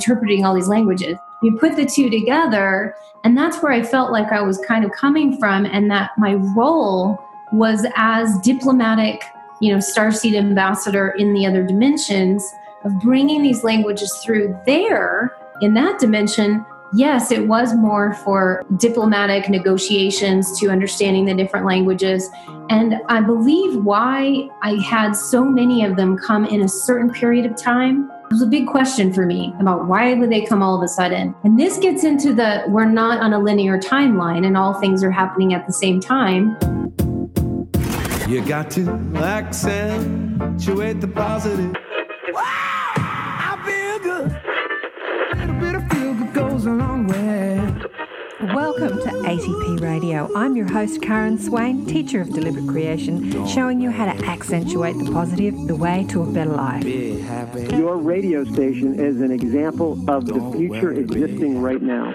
interpreting all these languages. You put the two together, and that's where I felt like I was kind of coming from, and that my role was as diplomatic, you know, starseed ambassador in the other dimensions of bringing these languages through there in that dimension yes, it was more for diplomatic negotiations to understanding the different languages. And I believe why I had so many of them come in a certain period of time it was a big question for me about why would they come all of a sudden. And this gets into the we're not on a linear timeline and all things are happening at the same time. You got to accentuate the positive. Welcome to ATP Radio. I'm your host, Karen Swain, teacher of deliberate creation, showing you how to accentuate the positive, the way to a better life. Your radio station is an example of the future existing right now.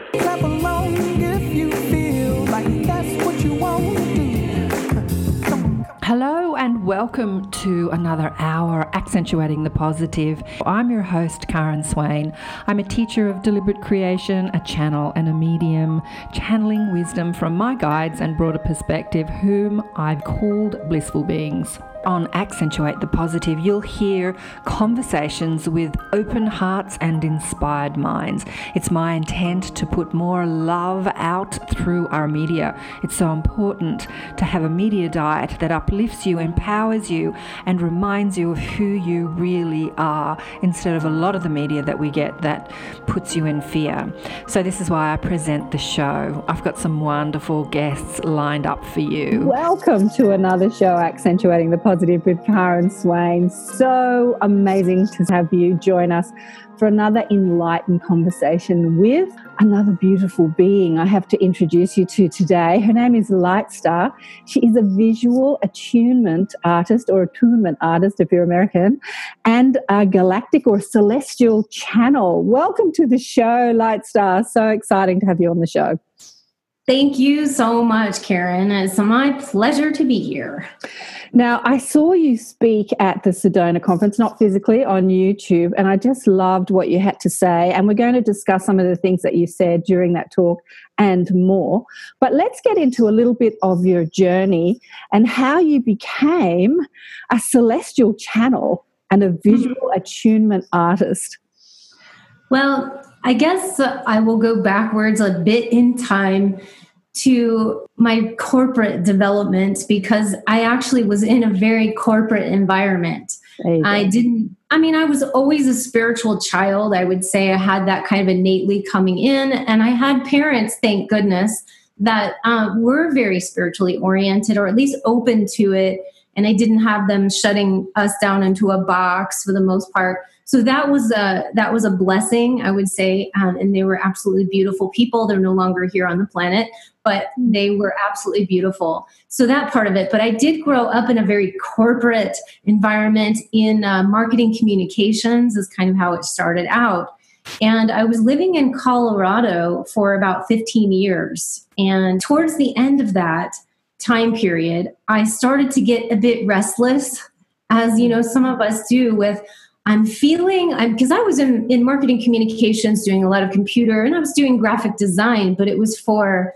Hello and welcome to another hour accentuating the positive. I'm your host, Karen Swain. I'm a teacher of deliberate creation, a channel, and a medium, channeling wisdom from my guides and broader perspective, whom I've called blissful beings on Accentuate the Positive, you'll hear conversations with open hearts and inspired minds. It's my intent to put more love out through our media. It's so important to have a media diet that uplifts you, empowers you, and reminds you of who you really are instead of a lot of the media that we get that puts you in fear. So, this is why I present the show. I've got some wonderful guests lined up for you. Welcome to another show, Accentuating the Positive with Karen Swain. So amazing to have you join us for another enlightened conversation with another beautiful being I have to introduce you to today. Her name is Lightstar. She is a visual attunement artist or attunement artist if you're American and a galactic or celestial channel. Welcome to the show, Lightstar. So exciting to have you on the show. Thank you so much, Karen. It's my pleasure to be here. Now, I saw you speak at the Sedona conference, not physically, on YouTube, and I just loved what you had to say. And we're going to discuss some of the things that you said during that talk and more. But let's get into a little bit of your journey and how you became a celestial channel and a visual attunement artist. Well, I guess I will go backwards a bit in time to my corporate development because I actually was in a very corporate environment. I didn't, I mean, I was always a spiritual child. I would say I had that kind of innately coming in, and I had parents, thank goodness, that um, were very spiritually oriented or at least open to it. And I didn't have them shutting us down into a box for the most part. So that was a that was a blessing i would say um, and they were absolutely beautiful people. They're no longer here on the planet but they were absolutely beautiful. So that part of it but i did grow up in a very corporate environment in uh, marketing communications is kind of how it started out. And I was living in Colorado for about 15 years. And towards the end of that time period, I started to get a bit restless, as you know, some of us do with I'm feeling I'm because I was in, in marketing communications doing a lot of computer and I was doing graphic design, but it was for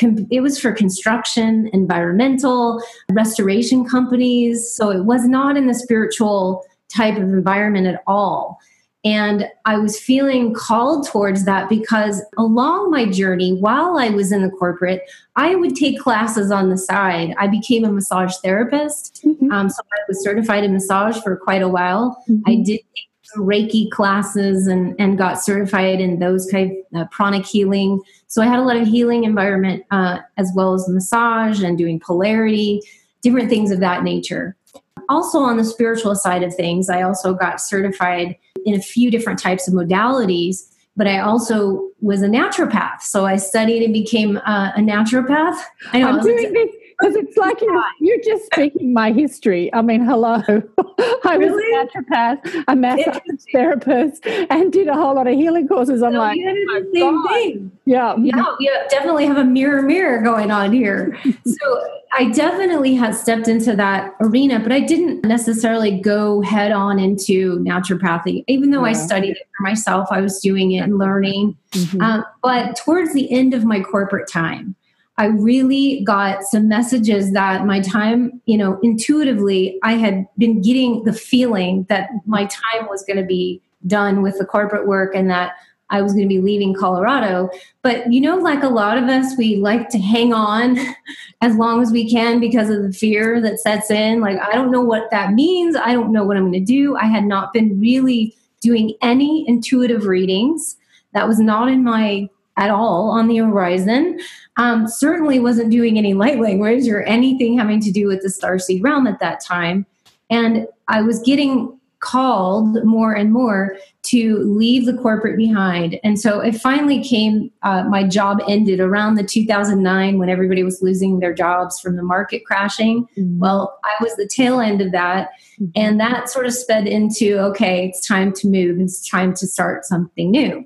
it was for construction, environmental, restoration companies. So it was not in the spiritual type of environment at all. And I was feeling called towards that because along my journey, while I was in the corporate, I would take classes on the side. I became a massage therapist. Mm-hmm. Um, so I was certified in massage for quite a while. Mm-hmm. I did take Reiki classes and, and got certified in those kind of uh, pranic healing. So I had a lot of healing environment uh, as well as massage and doing polarity, different things of that nature. Also, on the spiritual side of things, I also got certified in a few different types of modalities but I also was a naturopath. So I studied and became uh, a naturopath. I know, I'm doing this. Because it's like you're, you're just speaking my history. I mean, hello. I was Really? a naturopath, a massage therapist, and did a whole lot of healing courses. I'm like, oh same God. thing. yeah, Yeah, we definitely have a mirror mirror going on here. so I definitely had stepped into that arena, but I didn't necessarily go head on into naturopathy. Even though I studied it for myself, I was doing it and learning. Mhm. Um, but towards the end of my corporate time, I really got some messages that my time, you know, intuitively, I had been getting the feeling that my time was going to be done with the corporate work and that I was going to be leaving Colorado. But, you know, like a lot of us, we like to hang on as long as we can because of the fear that sets in. Like, I don't know what that means. I don't know what I'm going to do. I had not been really doing any intuitive readings. That was not in my at all on the horizon. Um, certainly wasn't doing any light language or anything having to do with the starseed realm at that time. And I was getting called more and more to leave the corporate behind. And so it finally came, uh, my job ended around the 2009 when everybody was losing their jobs from the market crashing. Mhm. Well, I was the tail end of that. And that sort of sped into okay, it's time to move. It's time to start something new.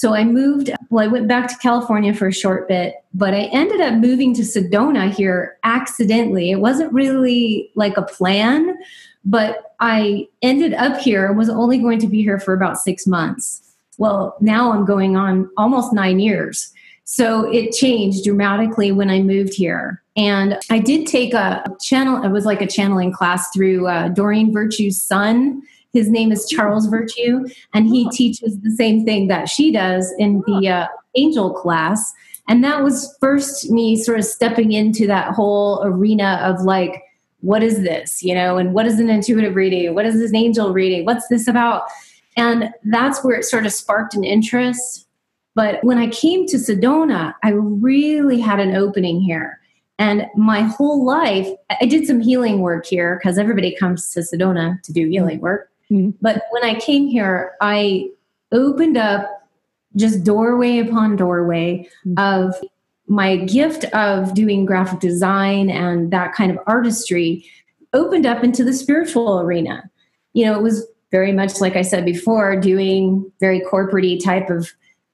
So I moved, well, I went back to California for a short bit, but I ended up moving to Sedona here accidentally. It wasn't really like a plan, but I ended up here was only going to be here for about six months. Well, now I'm going on almost nine years. So it changed dramatically when I moved here. And I did take a channel, it was like a channeling class through uh, Doreen Virtue's son. His name is Charles Virtue, and he teaches the same thing that she does in the uh, angel class. And that was first me sort of stepping into that whole arena of like, what is this? You know, and what is an intuitive reading? What is this angel reading? What's this about? And that's where it sort of sparked an interest. But when I came to Sedona, I really had an opening here. And my whole life, I did some healing work here because everybody comes to Sedona to do healing work. Mhm. But when I came here, I opened up just doorway upon doorway of my gift of doing graphic design and that kind of artistry opened up into the spiritual arena. You know, it was very much like I said before, doing very corporate type of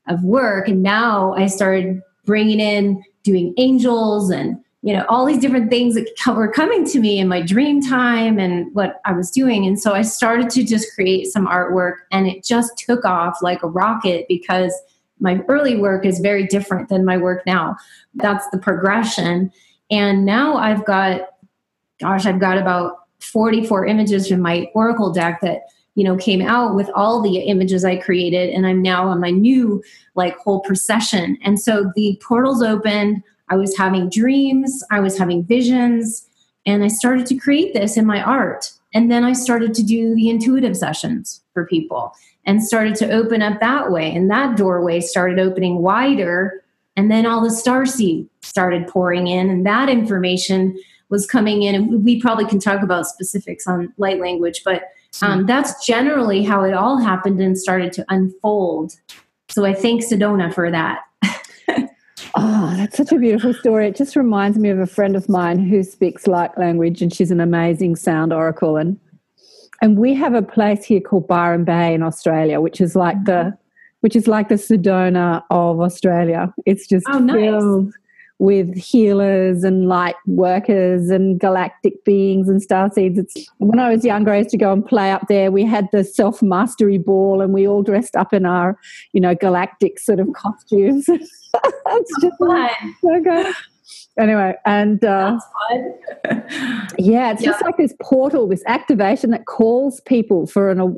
of work, and now I started bringing in doing angels and you know all these different things that were coming to me in my dream time and what I was doing, and so I started to just create some artwork, and it just took off like a rocket because my early work is very different than my work now. That's the progression. And now I've got, gosh, I've got about 44 images from my Oracle deck that, you know, came out with all the images I created. And I'm now on my new, like, whole procession. And so the portals opened. I was having dreams, I was having visions, and I started to create this in my art. And then I started to do the intuitive sessions for people and started to open up that way. And that doorway started opening wider. And then all the star seed started pouring in, and that information was coming in. And we probably can talk about specifics on light language, but um, that's generally how it all happened and started to unfold. So I thank Sedona for that. Oh, that's such a beautiful story. It just reminds me of a friend of mine who speaks light language, and she's an amazing sound oracle. And and we have a place here called Byron Bay in Australia, which is like the mm-hmm. which is like the Sedona of Australia. It's just Oh, nice. filled with healers and light workers and galactic beings and star seeds. It's when I was younger, I used to go and play up there. We had the self mastery ball, and we all dressed up in our, you know, galactic sort of costumes. it's just Fun. so good. Anyway, and uh, That's yeah, it's just like this portal, this activation that calls people for an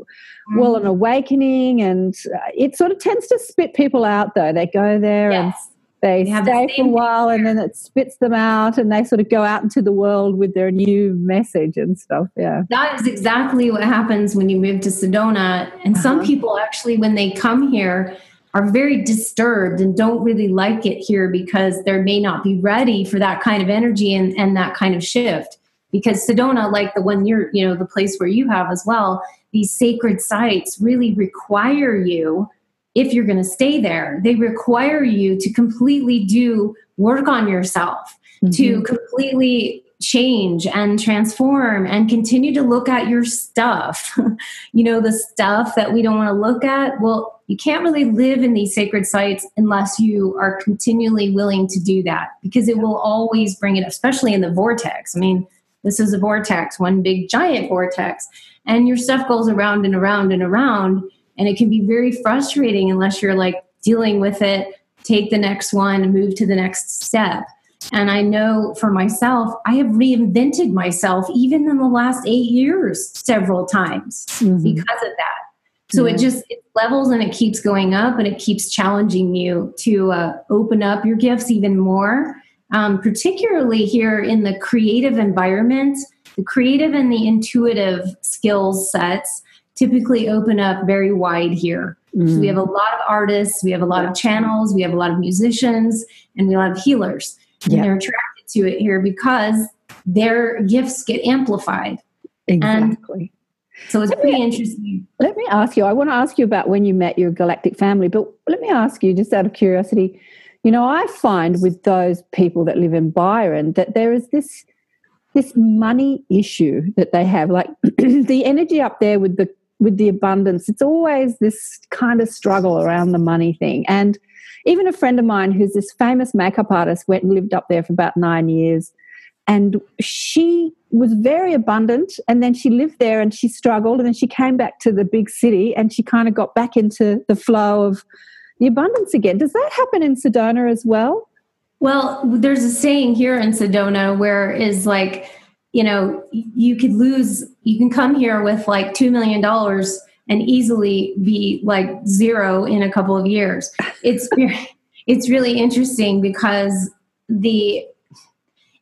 well, an awakening, and uh, it sort of tends to spit people out. Though they go there and Yes. they They stay for a while, and then it spits them out, and they sort of go out into the world with their new message and stuff. Yeah, That is exactly what happens when you move to Sedona. And some Uh-huh. people actually, when they come here, are very disturbed and don't really like it here because they may not be ready for that kind of energy and, and that kind of shift. Because Sedona, like the one you're, you know, the place where you have as well, these sacred sites really require you, if you're going to stay there, they require you to completely do work on yourself. mm-hmm. to completely change and transform and continue to look at your stuff. you know, the stuff that we don't want to look at. Well, you can't really live in these sacred sites unless you are continually willing to do that because it will always bring it, especially in the vortex. I mean, this is a vortex, one big giant vortex, and your stuff goes around and around and around. And it can be very frustrating unless you're like dealing with it, take the next one, move to the next step. And I know for myself, I have reinvented myself even in the last eight years several times mm-hmm. because of that. So yeah. it just it levels and it keeps going up and it keeps challenging you to uh, open up your gifts even more. Um, particularly here in the creative environment, the creative and the intuitive skills sets typically open up very wide here. Mm. So we have a lot of artists, we have a lot of channels, we have a lot of musicians, and we have a lot of healers. And they're attracted to it here because their gifts get amplified. Exactly. And so it's let pretty me, interesting. Let me ask you, I want to ask you about when you met your galactic family, but let me ask you, just out of curiosity, you know, I find with those people that live in Byron that there is this this money issue that they have. Like the energy up there with the with the abundance, it's always this kind of struggle around the money thing. And even a friend of mine who's this famous makeup artist went and lived up there for about nine years. And she was very abundant. And then she lived there and she struggled. And then she came back to the big city and she kind of got back into the flow of the abundance again. Does that happen in Sedona as well? Well, there's a saying here in Sedona where is like, you know, you could lose, you can come here with like $2 million and easily be like zero in a couple of years. It's it's really interesting because the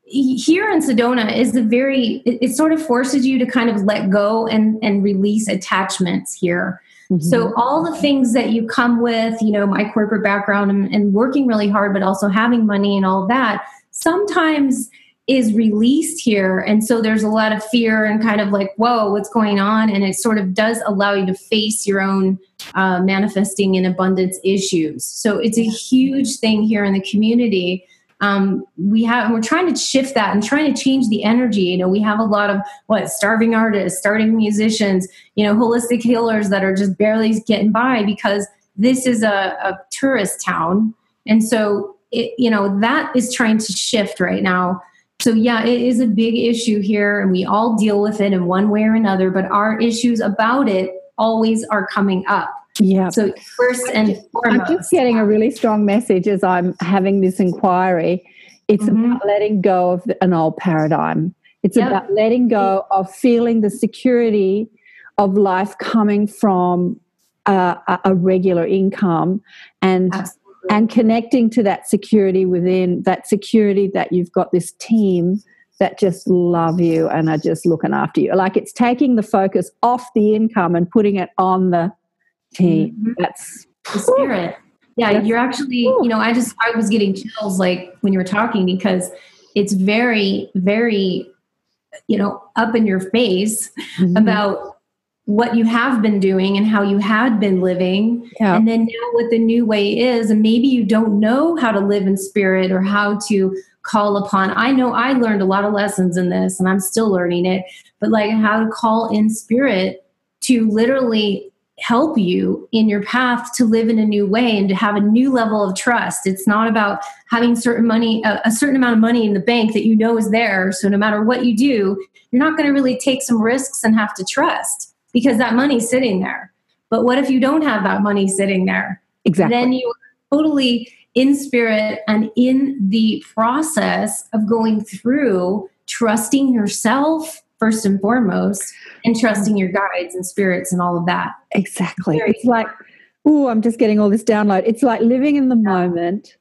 here in Sedona is the very it, it, sort of forces you to kind of let go and and release attachments here. Mm-hmm. So all the things that you come with, you know, my corporate background and, and working really hard, but also having money and all that, sometimes is released here. And so there's a lot of fear and kind of like, whoa, what's going on? And it sort of does allow you to face your own uh, manifesting in abundance issues. So it's a huge thing here in the community. Um, we have, we're trying to shift that and trying to change the energy. You know, we have a lot of what starving artists, starting musicians, you know, holistic healers that are just barely getting by because this is a, a tourist town. And so, it, you know, that is trying to shift right now so, yeah, it is a big issue here, and we all deal with it in one way or another, but our issues about it always are coming up. Yeah. So, first and foremost, I'm just getting a really strong message as I'm having this inquiry. It's mm-hmm. about letting go of an old paradigm. It's yep. about letting go of feeling the security of life coming from uh, a regular income and Absolutely and connecting to that security within that security that you've got this team that just love you and are just looking after you. Like it's taking the focus off the income and putting it on the team. Mm-hmm. That's the spirit. Yeah, you're actually, you know, I just I was getting chills like when you were talking because it's very, very, you know, up in your face mm-hmm. about what you have been doing and how you had been living. Yeah. and then now what the new way is and maybe you don't know how to live in spirit or how to call upon. I know i learned a lot of lessons in this and i'm still learning it but like how to call in spirit to literally help you in your path to live in a new way and to have a new level of trust. It's not about having certain money a, a certain amount of money in the bank that you know is there. So no matter what you do you're not going to really take some risks and have to trust because that money's sitting there. But what if you don't have that money sitting there? Exactly. Then you're totally in spirit and in the process of going through trusting yourself first and foremost and trusting your guides and spirits and all of that. Exactly. Very it's like, oh, I'm just getting all this download. It's like living in the yeah. moment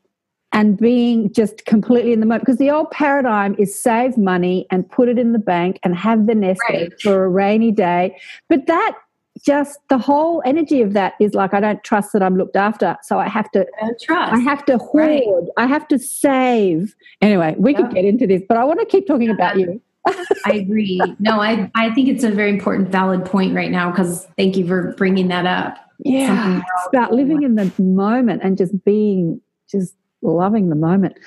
and being just completely in the moment because the old paradigm is save money and put it in the bank and have the nest right. for a rainy day but that just the whole energy of that is like I don't trust that I'm looked after, so I have to I trust. I have to hoard. Right. I have to save. Anyway, we yep. could get into this, but I want to keep talking about you. I agree. No, I I think it's a very important, valid point right now because thank you for bringing that up. Yeah, it's about living in the moment and just being just loving the moment.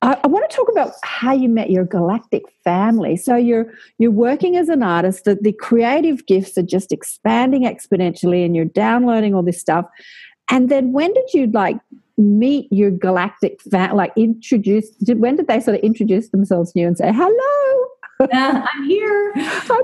I, I, want to talk about how you met your galactic family. So you're you're working as an artist. The, the creative gifts are just expanding exponentially, and you're downloading all this stuff. And then when did you like meet your galactic like introduce? Did, when did they sort of introduce themselves to you and say hello? Yeah, I'm here.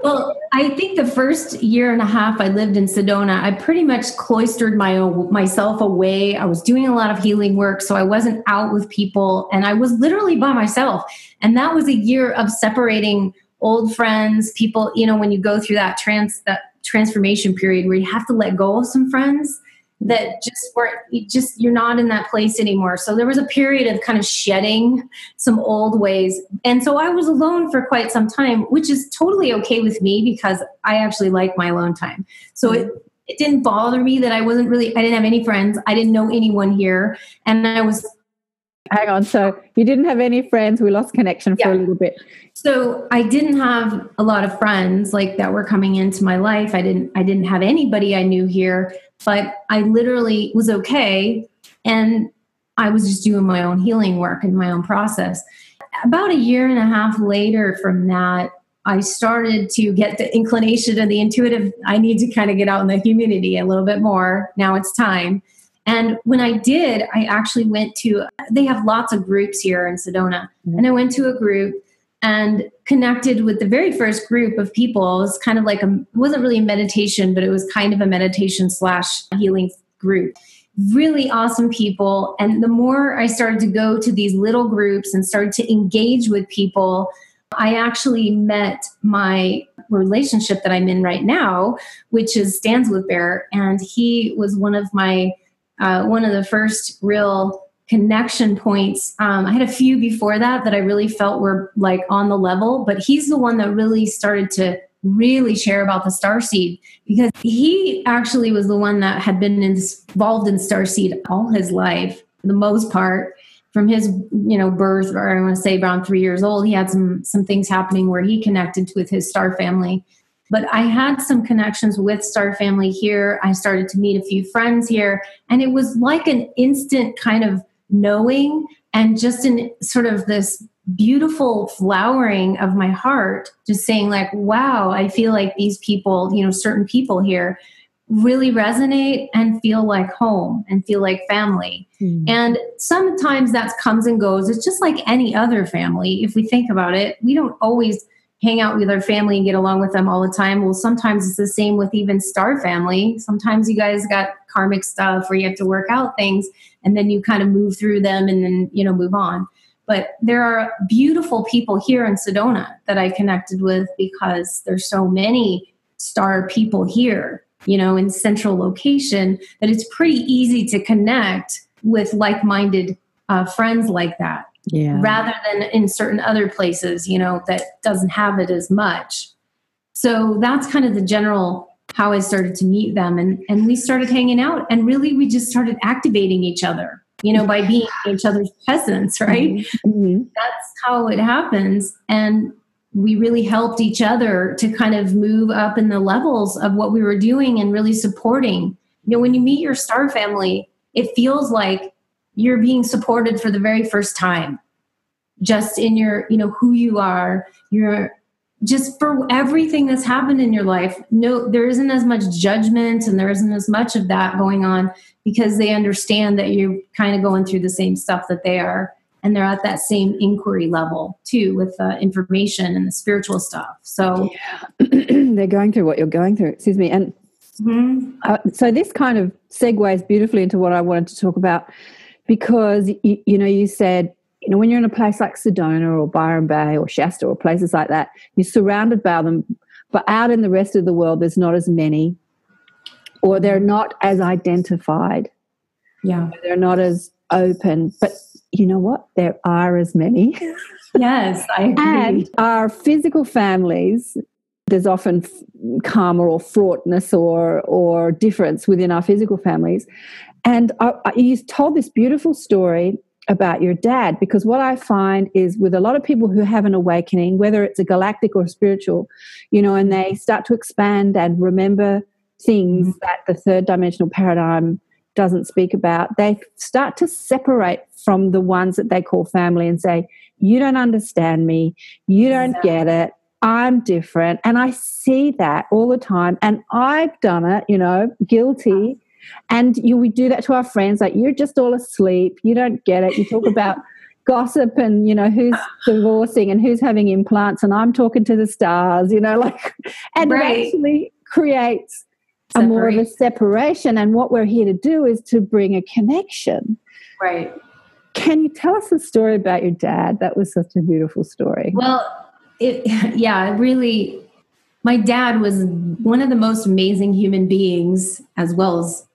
Well, I think the first year and a half I lived in Sedona, I pretty much cloistered my own, myself away. I was doing a lot of healing work, so I wasn't out with people, and I was literally by myself. And that was a year of separating old friends, people. You know, when you go through that trans that transformation period where you have to let go of some friends that just weren't you just you're not in that place anymore. So there was a period of kind of shedding some old ways. And so i was alone for quite some time which is totally okay with me because i actually like my alone time. So it it didn't bother me that i wasn't really i didn't have any friends. I didn't know anyone here. And i was hang on so you didn't have any friends. We lost connection for yeah. a little bit. So i didn't have a lot of friends like that were coming into my life. I didn't i didn't have anybody i knew here but I literally was okay. And I was just doing my own healing work and my own process. About a year and a half later from that, I started to get the inclination and the intuitive, I need to kind of get out in the community a little bit more. Now it's time. And when I did, I actually went to, they have lots of groups here in Sedona. Mm-hmm. And I went to a group and connected with the very first group of people. It was kind of like a, wasn't really a meditation, but it was kind of a meditation slash healing group. Really awesome people. And the more I started to go to these little groups and started to engage with people, I actually met my relationship that I'm in right now, which is Stands with Bear. And he was one of my, uh, one of the first real connection points. Um, I had a few before that that I really felt were like on the level, but he's the one that really started to really share about the star seed because he actually was the one that had been involved in star seed all his life, for the most part. From his, you know, birth, or I want to say around three years old, he had some some things happening where he connected with his star family. But I had some connections with Star Family here. I started to meet a few friends here, and it was like an instant kind of knowing and just in sort of this beautiful flowering of my heart just saying like wow i feel like these people you know certain people here really resonate and feel like home and feel like family mm. and sometimes that comes and goes it's just like any other family if we think about it we don't always hang out with our family and get along with them all the time. Well, sometimes it's the same with even star family. Sometimes you guys got karmic stuff where you have to work out things and then you kind of move through them and then, you know, move on. But there are beautiful people here in Sedona that I connected with because there's so many star people here, you know, in central location that it's pretty easy to connect with like-minded uh, friends like that yeah. rather than in certain other places, you know, that doesn't have it as much. So that's kind of the general how I started to meet them. And, and we started hanging out and really we just started activating each other, you know, by being each other's presence, right? Mm-hmm. mm-hmm. That's how it happens. And we really helped each other to kind of move up in the levels of what we were doing and really supporting. You know, when you meet your star family, it feels like you're being supported for the very first time just in your you know who you are you're just for everything that's happened in your life no there isn't as much judgment and there isn't as much of that going on because they understand that you're kind of going through the same stuff that they are and they're at that same inquiry level too with uh, information and the spiritual stuff so yeah. they're going through what you're going through excuse me and mm-hmm. uh, so this kind of segues beautifully into what i wanted to talk about because you, you know you said you know when you're in a place like sedona or byron bay or shasta or places like that you're surrounded by them but out in the rest of the world there's not as many or they're not as identified. Yeah. They're not as open but you know what? There are as many. Yes i agree. and our physical families there's often karma or fraughtness or or difference within our physical families. And I, I, you told this beautiful story about your dad because what I find is with a lot of people who have an awakening, whether it's a galactic or spiritual, you know, and they start to expand and remember things mm-hmm. that the third dimensional paradigm doesn't speak about, they start to separate from the ones that they call family and say, You don't understand me. You don't get it. I'm different. And I see that all the time. And I've done it, you know, guilty. And you, we do that to our friends, like, You're just all asleep. You don't get it. You talk about gossip and you know who's divorcing and who's having implants and i'm talking to the stars you know like and right. it actually creates a more of a separation and what we're here to do is to bring a connection right can you tell us a story about your dad that was such a beautiful story well it yeah really my dad was one of the most amazing human beings as well as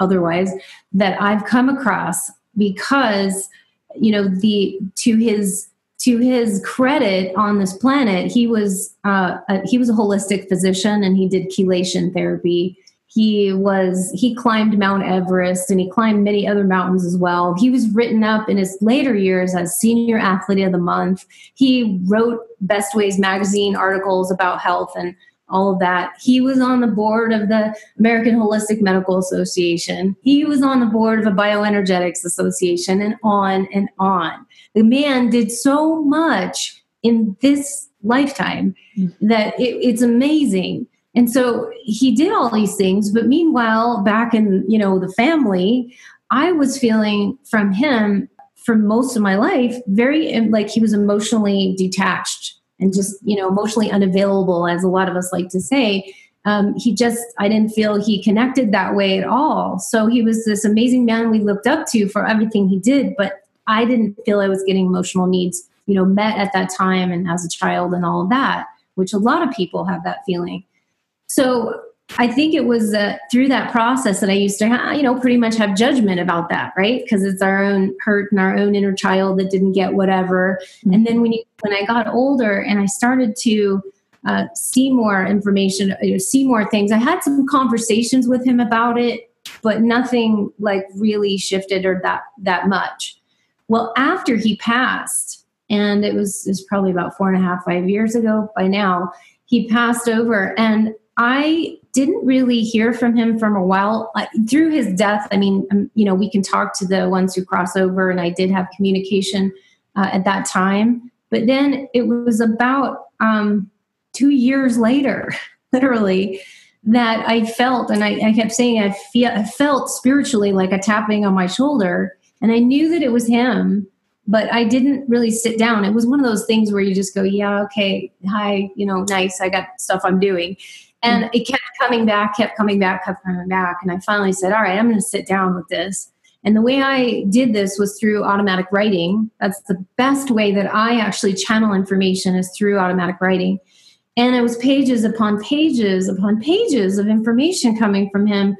otherwise that i've come across because you know the to his to his credit on this planet he was uh, a, he was a holistic physician and he did chelation therapy. He was he climbed mount everest and he climbed many other mountains as well. He was written up in his later years as senior athlete of the month. He wrote best ways magazine articles about health and all of that. He was on the board of the American Holistic Medical Association. He was on the board of a Bioenergetics Association, and on and on. The man did so much in this lifetime that it, it's amazing. And so he did all these things, but meanwhile, back in you know the family, I was feeling from him for most of my life very like he was emotionally detached and just you know emotionally unavailable as a lot of us like to say um, he just i didn't feel he connected that way at all. So he was this amazing man we looked up to for everything he did but i didn't feel i was getting emotional needs you know met at that time and as a child and all of that which a lot of people have that feeling. So I think it was uh, through that process that I used to, ha- you know, pretty much have judgment about that, right? Because it's our own hurt and our own inner child that didn't get whatever. Mm-hmm. And then when you, when I got older and I started to uh, see more information, uh, see more things, I had some conversations with him about it, but nothing like really shifted or that that much. Well, after he passed, and it was, it was probably about four and a half, five years ago by now, he passed over, and I didn't really hear from him from a while uh, through his death. I mean, um, you know, we can talk to the ones who cross over, and I did have communication uh, at that time. But then it was about um, two years later, literally, that I felt, and I, I kept saying, I feel, I felt spiritually like a tapping on my shoulder, and I knew that it was him. But I didn't really sit down. It was one of those things where you just go, "Yeah, okay, hi, you know, nice. I got stuff I'm doing." And mm. it kept coming back, kept coming back, kept coming back. And I finally said, all right, I'm going to sit down with this. And the way I did this was through automatic writing. That's the best way that I actually channel information is through automatic writing. And it was pages upon pages upon pages of information coming from him.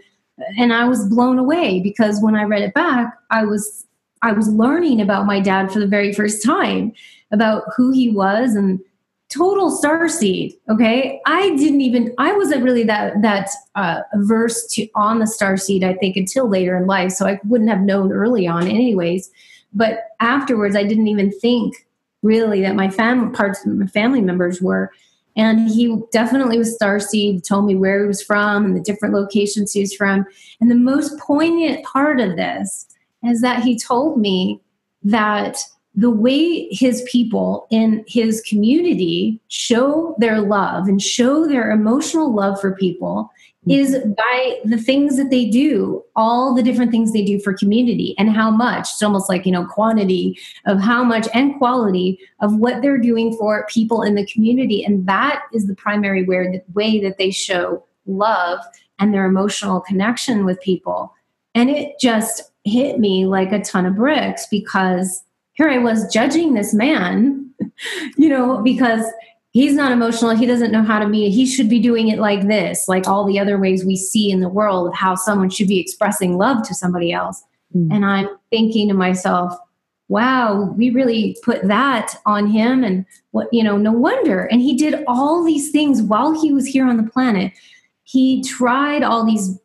And I was blown away because when I read it back, I was I was learning about my dad for the very first time, about who he was and total star seed okay? I didn't even i wasn't really that that uh, averse to on the star seed i think until later in life so i wouldn't have known early on anyways. But afterwards i didn't even think really that my family parts my family members were. And he definitely was star seed told me where he was from and the different locations he was from. And the most poignant part of this is that he told me that the way his people in his community show their love and show their emotional love for people mm-hmm. is by the things that they do, all the different things they do for community and how much. It's almost like, you know, quantity of how much and quality of what they're doing for people in the community. And that is the primary way, way that they show love and their emotional connection with people. And it just hit me like a ton of bricks because here I was judging this man, you know, because he's not emotional. He doesn't know how to be. He should be doing it like this, like all the other ways we see in the world of how someone should be expressing love to somebody else. Mm. And I'm thinking to myself, wow, we really put that on him. And what, you know, no wonder. And he did all these things while he was here on the planet. He tried all these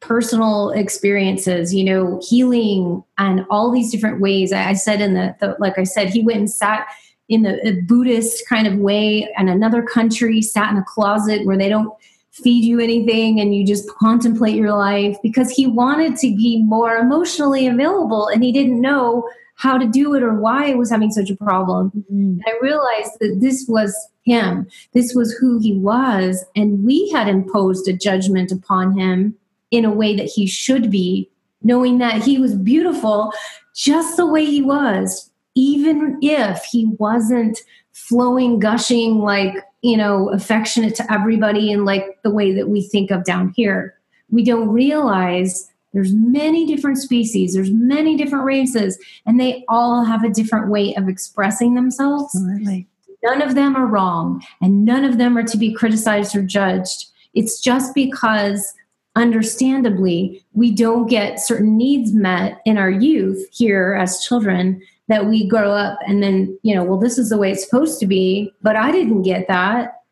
personal experiences, you know, healing and all these different ways. I, said in the, the, like I said, he went and sat in the Buddhist kind of way in another country, sat in a closet where they don't feed you anything and you just contemplate your life because he wanted to be more emotionally available and he didn't know how to do it or why it was having such a problem. Mm-hmm. I realized that this was him, this was who he was, and we had imposed a judgment upon him in a way that he should be, knowing that he was beautiful just the way he was, even if he wasn't flowing, gushing, like you know, affectionate to everybody in like the way that we think of down here. We don't realize there's many different species, there's many different races, and they all have a different way of expressing themselves. Absolutely. None of them are wrong, and none of them are to be criticized or judged. It's just because understandably we don't get certain needs met in our youth here as children that we grow up and then, you know, well, this is the way it's supposed to be, but I didn't get that.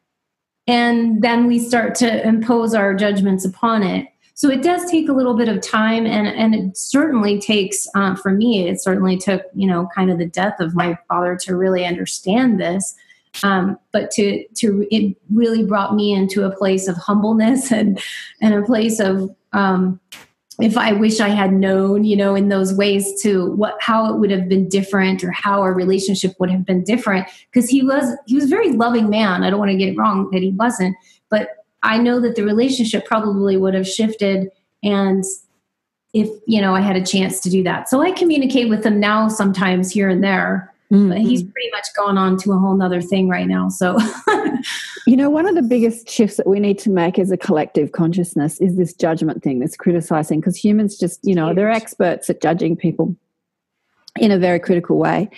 And then we start to impose our judgments upon it. So it does take a little bit of time, and, and it certainly takes, uh, for me, it certainly took, you know, kind of the death of my father to really understand this. Um, but to to it really brought me into a place of humbleness and and a place of um, if I wish I had known, you know, in those ways to what how it would have been different or how our relationship would have been different because he was he was a very loving man. I don't want to get it wrong that he wasn't, but I know that the relationship probably would have shifted and if you know I had a chance to do that. So I communicate with him now sometimes here and there Mm-hmm. But he's pretty much gone on to a whole nother thing right now. So, you know, one of the biggest shifts that we need to make as a collective consciousness is this judgment thing, this criticizing, because humans just, you know, they're experts at judging people in a very critical way.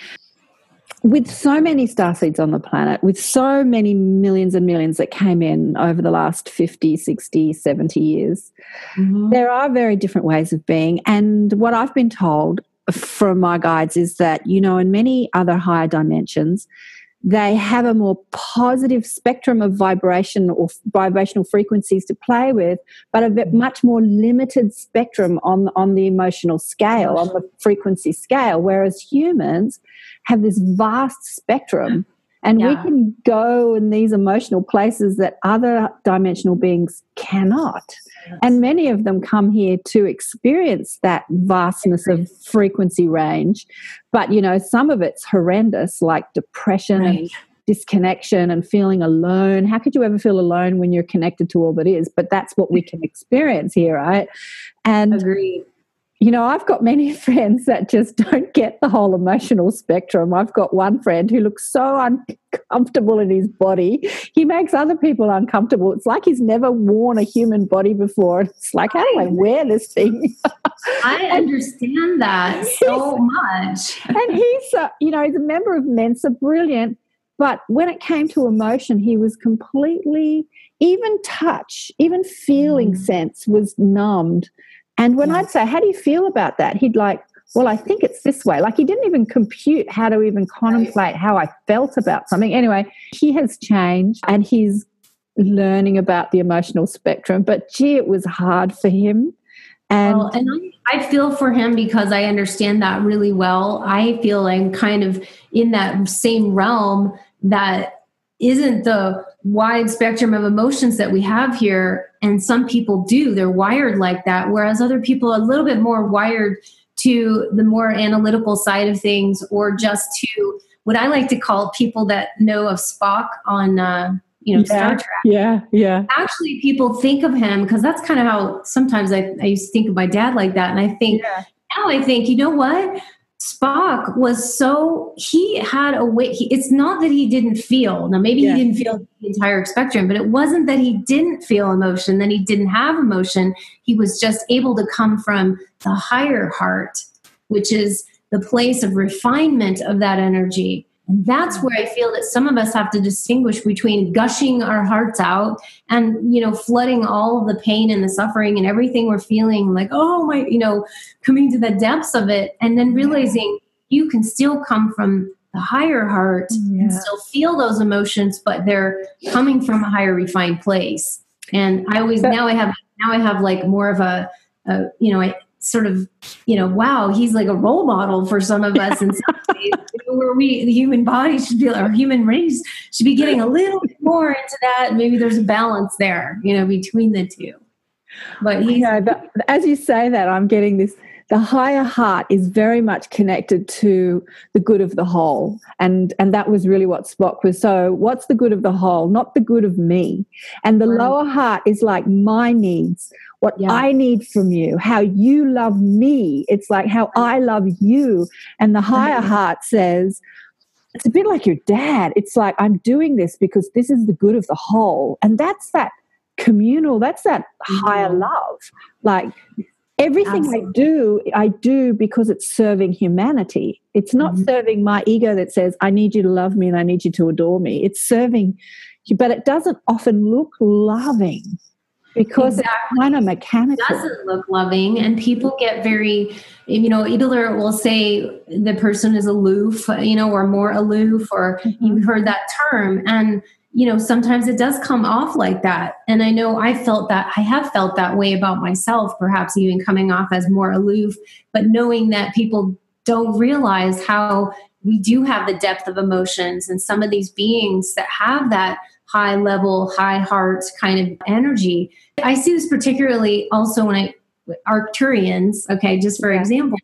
With so many star seeds on the planet, with so many millions and millions that came in over the last 50, 60, 70 years, mm-hmm. there are very different ways of being. And what I've been told from my guides is that, you know, in many other higher dimensions, they have a more positive spectrum of vibration or vibrational frequencies to play with, but a bit much more limited spectrum on, on the emotional scale, on the frequency scale, whereas humans have this vast spectrum. And yeah. we can go in these emotional places that other dimensional beings cannot. And many of them come here to experience that vastness of frequency range. But, you know, some of it's horrendous, like depression right. and disconnection and feeling alone. How could you ever feel alone when you're connected to all that is? But that's what we can experience here, right? And Agreed you know, I've got many friends that just don't get the whole emotional spectrum. I've got one friend who looks so uncomfortable in his body. He makes other people uncomfortable. It's like he's never worn a human body before. It's like, how do I wear this thing? I understand that so much. and he's, uh, you know, he's a member of Mensa, brilliant. But when it came to emotion, he was completely, even touch, even feeling mm. sense was numbed and when yeah. I'd say, How do you feel about that? He'd like, Well, I think it's this way. Like he didn't even compute how to even contemplate how I felt about something. Anyway, he has changed and he's learning about the emotional spectrum. But gee, it was hard for him. And, well, and I, I feel for him because I understand that really well. I feel I'm kind of in that same realm that isn't the wide spectrum of emotions that we have here. And some people do, they're wired like that, whereas other people are a little bit more wired to the more analytical side of things or just to what I like to call people that know of Spock on. Uh, you know, yeah, Star Trek. Yeah, yeah. Actually, people think of him because that's kind of how sometimes I, I used to think of my dad like that. And I think yeah. now I think, you know what? Spock was so he had a way. He, it's not that he didn't feel. Now maybe yeah. he didn't feel the entire spectrum, but it wasn't that he didn't feel emotion. That he didn't have emotion. He was just able to come from the higher heart, which is the place of refinement of that energy. And that's mm. where I feel that some of us have to distinguish between gushing our hearts out and, you know, flooding all the pain and the suffering and everything we're feeling like, oh my, you know, coming to the depths of it and then realizing you can still come from the higher heart yeah. and still feel those emotions, but they're coming from a higher refined place. And I always, now I have, now I have like more of a, a you know, I, sort of, you know, wow, he's like a role model for some of us in some ways, where we, the human body should be, our human race should be getting a little bit more into that. Maybe there's a balance there, you know, between the two. But you know, but as you say that, I'm getting this. The higher heart is very much connected to the good of the whole, and and that was really what Spock was. So, what's the good of the whole? Not the good of me. And the Right. lower heart is like my needs, what Yeah. I need from you, how you love me. It's like how I love you. And the higher heart says, it's a bit like your dad. It's like, I'm doing this because this is the good of the whole. And that's that communal, that's that higher Mhm. love. Like everything Absolutely. I do, I do because it's serving humanity. It's not Mhm. serving my ego that says, I need you to love me and I need you to adore me. It's serving you, but it doesn't often look loving because Exactly. it's kind of mechanical. doesn't look loving and people get very you know either will say the person is aloof you know or more aloof or mm-hmm. you've heard that term and you know sometimes it does come off like that and i know i felt that i have felt that way about myself perhaps even coming off as more aloof but knowing that people don't realize how we do have the depth of emotions and some of these beings that have that high level high heart kind of energy I see this particularly also when I Arcturians, okay, just for Yeah. example,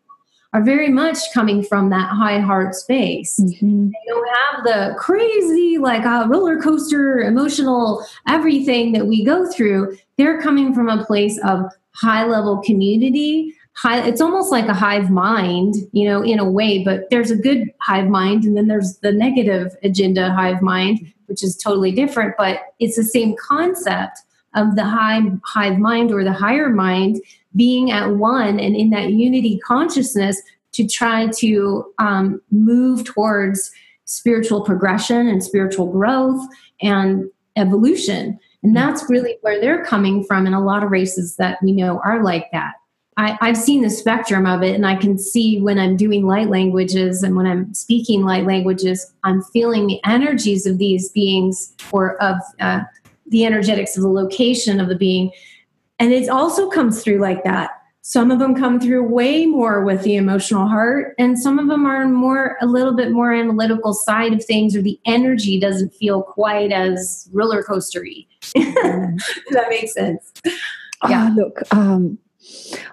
are very much coming from that high heart space. Mhm. They don't have the crazy, like a roller coaster, emotional everything that we go through. They're coming from a place of high level community. High, it's almost like a hive mind, you know, in a way, but there's a good hive mind and then there's the negative agenda hive mind, which is totally different, but it's the same concept of the hive, hive mind or the higher mind being at one and in that unity consciousness to try to um, move towards spiritual progression and spiritual growth and evolution. And that's really where they're coming from in a lot of races that we know are like that. I, I've seen the spectrum of it, and I can see when I'm doing light languages and when I'm speaking light languages, I'm feeling the energies of these beings or of uh, the energetics of the location of the being. And it also comes through like that. Some of them come through way more with the emotional heart, and some of them are more a little bit more analytical side of things, or the energy doesn't feel quite as roller coastery. That make sense? Yeah. Ah, look, um,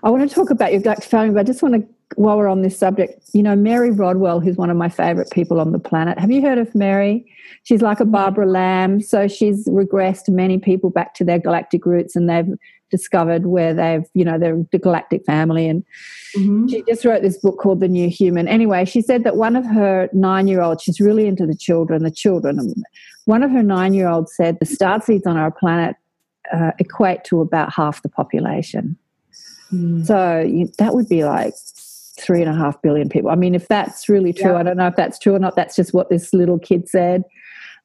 I want to talk about your gut family, but I just want to, while we're on this subject, you know, Mary Rodwell, who's one of my favorite people on the planet. Have you heard of Mary? She's like a Barbara Lamb. So she's regressed many people back to their galactic roots and they've discovered where they've, you know, they're the galactic family. And Mhm. she just wrote this book called The New Human. Anyway, she said that one of her nine year olds, she's really into the children, the children. One of her nine year olds said the star seeds on our planet uh, equate to about half the population. Mm. So you, that would be like three and a half billion people. I mean, if that's really true, Yeah. I don't know if that's true or not. That's just what this little kid said.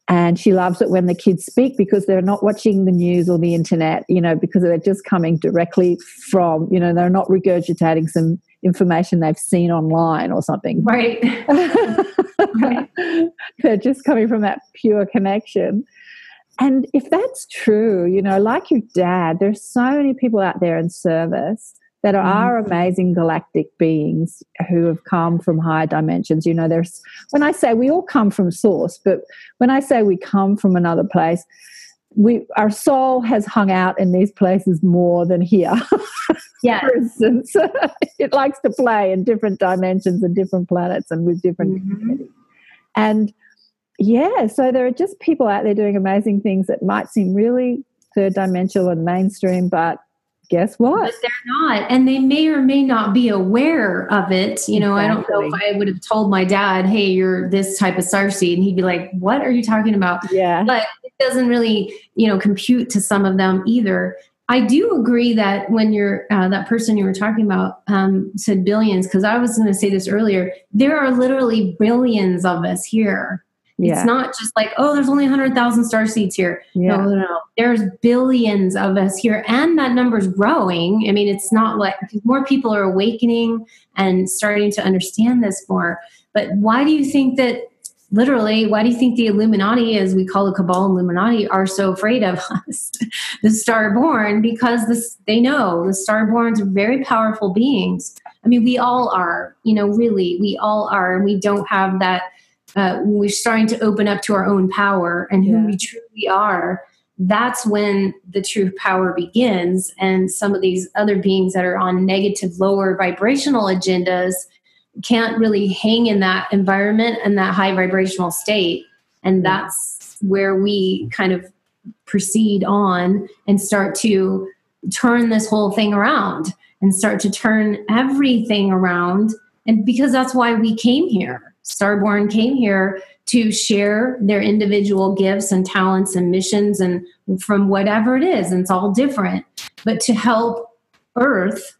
And she loves it when the kids speak because they're not watching the news or the internet, you know, because they're just coming directly from, you know, they're not regurgitating some information they've seen online or something. Right. Right. they're just coming from that pure connection. And if that's true, you know, like your dad, there's so many people out there in service that are amazing galactic beings who have come from higher dimensions. You know, there's when I say we all come from source, but when I say we come from another place, we our soul has hung out in these places more than here. Yeah. For instance, it likes to play in different dimensions and different planets and with different Mhm. communities. And yeah, so there are just people out there doing amazing things that might seem really third dimensional and mainstream, but guess what? But they're not. And they may or may not be aware of it. You know, I don't know if I would have told my dad, hey, you're this type of star. And he'd be like, what are you talking about? Yeah. But it doesn't really, you know, compute to some of them either. I do agree that when you're uh, that person you were talking about um, said billions, because I was going to say this earlier, there are literally billions of us here. Yeah. It's not just like, oh, there's only 100,000 star seeds here. yeah. No, no, no. There's billions of us here, and that number's growing. I mean, it's not like more people are awakening and starting to understand this more. But why do you think that? Literally, why do you think the Illuminati, as we call the Cabal Illuminati, are so afraid of us, the Starborn? Because this, they know the Starborns are very powerful beings. I mean, we all are. You know, really, we all are, and we don't have that uh, when we're starting to open up to our own power and who Yeah. we truly are, that's when the true power begins. And some of these other beings that are on negative, lower vibrational agendas can't really hang in that environment and that high vibrational state. And that's where we kind of proceed on and start to turn this whole thing around and start to turn everything around. And because that's why we came here. Starborn came here to share their individual gifts and talents and missions and from whatever it is, and it's all different, but to help Earth,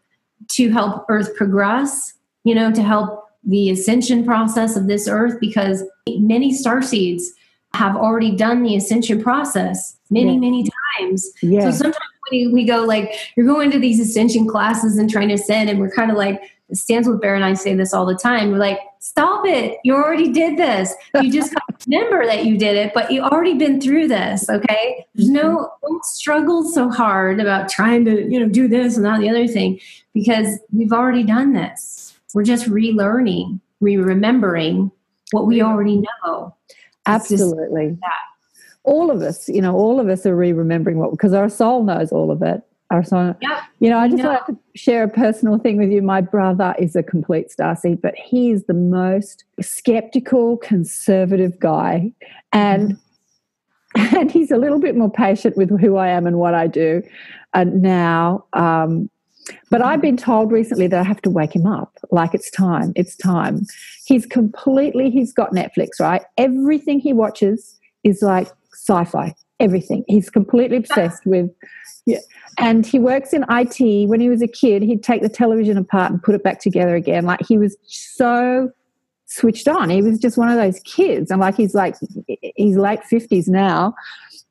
to help Earth progress, you know, to help the ascension process of this Earth, because many star seeds have already done the ascension process many, Yeah. many times. Yeah. So sometimes we, we go like, you're going to these ascension classes and trying to ascend, and we're kind of like, Stands with Bear and I say this all the time. We're like, stop it. You already did this. You just remember that you did it, but you already been through this. Okay. There's no don't struggle so hard about trying to, you know, do this and that and the other thing, because we've already done this. We're just relearning, re-remembering what we already know. It's Absolutely. All of us, you know, all of us are re-remembering what because our soul knows all of it. Yep. you know, I just want to share a personal thing with you. My brother is a complete starseed, but he is the most skeptical, conservative guy, and and he's a little bit more patient with who I am and what I do uh, now. Um, but I've been told recently that I have to wake him up. Like it's time. It's time. He's completely. He's got Netflix, right? Everything he watches is like sci-fi. Everything. He's completely obsessed with. Yeah. And he works in IT. When he was a kid, he'd take the television apart and put it back together again. Like he was so switched on. He was just one of those kids. And like he's like he's late fifties now,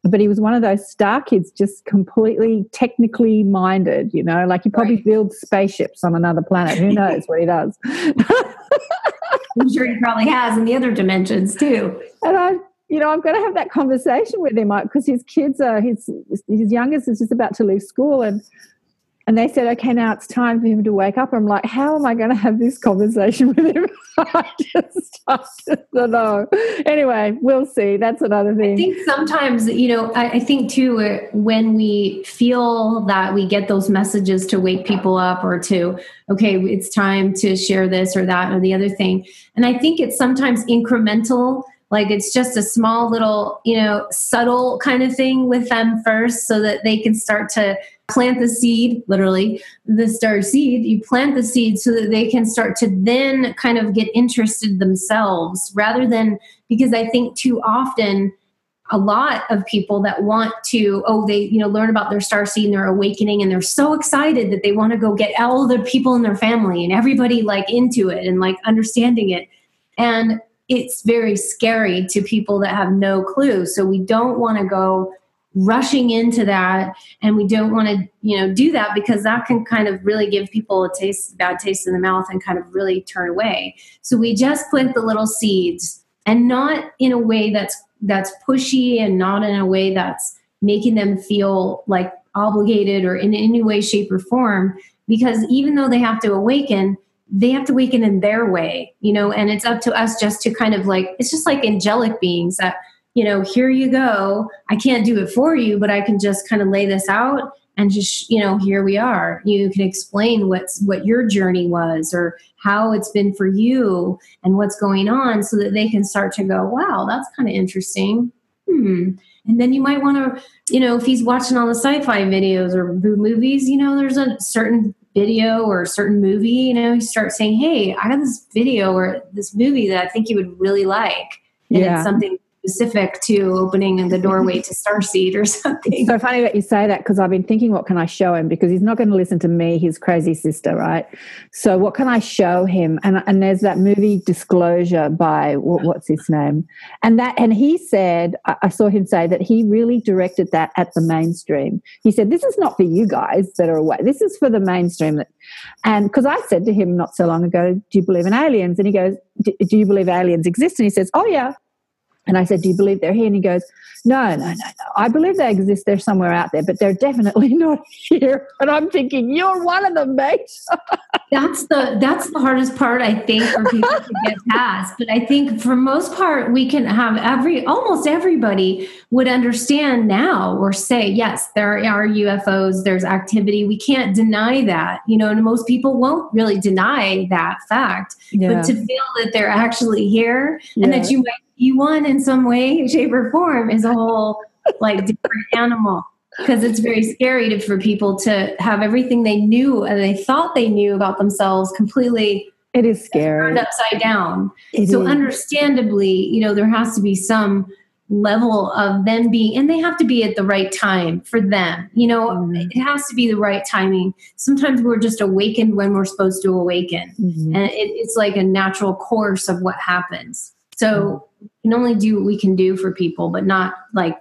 but he was one of those star kids, just completely technically minded. You know, like he probably Right. builds spaceships on another planet. Who knows what he does? I'm sure he probably has in the other dimensions too. and I, you know, I'm going to have that conversation with him because his kids are his his youngest is just about to leave school, and and they said, okay, now it's time for him to wake up. I'm like, how am I going to have this conversation with him? I just, I just don't know. Anyway, we'll see. That's another thing. I think sometimes, you know, I, I think too, uh, when we feel that we get those messages to wake people up or to, okay, it's time to share this or that or the other thing. And I think it's sometimes incremental, like it's just a small little, you know, subtle kind of thing with them first so that they can start to plant the seed, literally, the star seed. You plant the seed so that they can start to then kind of get interested themselves rather than because I think too often a lot of people that want to oh they you know learn about their star seed and their awakening and they're so excited that they want to go get all the people in their family and everybody like into it and like understanding it and it's very scary to people that have no clue. So we don't want to go rushing into that and we don't want to you know do that because that can kind of really give people a taste bad taste in the mouth and kind of really turn away. So we just plant the little seeds and not in a way that's that's pushy and not in a way that's making them feel like obligated or in any way shape or form because even though they have to awaken they have to awaken in their way you know and it's up to us just to kind of like it's just like angelic beings that you know here you go. I can't do it for you but i can just kind of lay this out and just you know here we are. You can explain what's what your journey was or how it's been for you and what's going on so that they can start to go wow that's kind of interesting. Hmm. And then you might want to you know if he's watching all the sci-fi videos or movies you know there's a certain video or a certain movie you know you start saying hey i got this video or this movie that i think you would really like and Yeah. it's something specific to opening the doorway to starseed or something It's so funny that you say that because I've been thinking, what can I show him? Because he's not going to listen to me, his crazy sister, right? So, what can I show him? And and there's that movie Disclosure by what, what's his name, and that and he said, I, I saw him say that he really directed that at the mainstream. He said, this is not for you guys that are away. This is for the mainstream. That, and because I said to him not so long ago, do you believe in aliens? And he goes, "D- do you believe aliens exist? And he says, oh yeah. And I said, Do you believe they're here? And he goes, No, no, no, no. I believe they exist. They're somewhere out there, but they're definitely not here. And I'm thinking, You're one of them, mate. that's the that's the hardest part i think for people to get past but i think for most part we can have every almost everybody would understand now or say yes there are ufos there's activity we can't deny that you know and most people won't really deny that fact Yeah. but to feel that they're actually here and that you might be one in some way shape or form is a whole like different animal because it's very scary to, for people to have everything they knew and they thought they knew about themselves completely It is scary. turned upside down. It so is. understandably, you know, there has to be some level of them being and they have to be at the right time for them. You know, Mhm. it has to be the right timing. Sometimes we're just awakened when we're supposed to awaken. Mhm. And it, it's like a natural course of what happens. So we can only do what we can do for people, but not like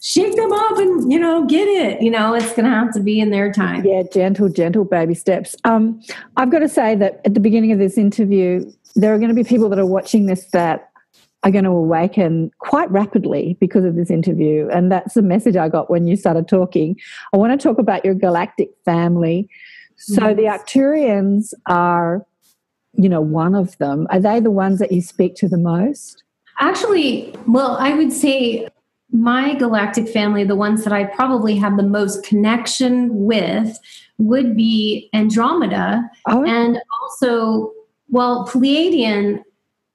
shake them up and you know get it. You know, it's going to have to be in their time. Yeah, gentle, gentle baby steps. Um, I've got to say that at the beginning of this interview, there are going to be people that are watching this that are going to awaken quite rapidly because of this interview. And that's the message I got when you started talking. I want to talk about your galactic family. So the Arcturians are, you know, one of them. Are they the ones that you speak to the most? Actually, well, I would say my galactic family, the ones that I probably have the most connection with, would be Andromeda Oh, and also, well, Pleiadian,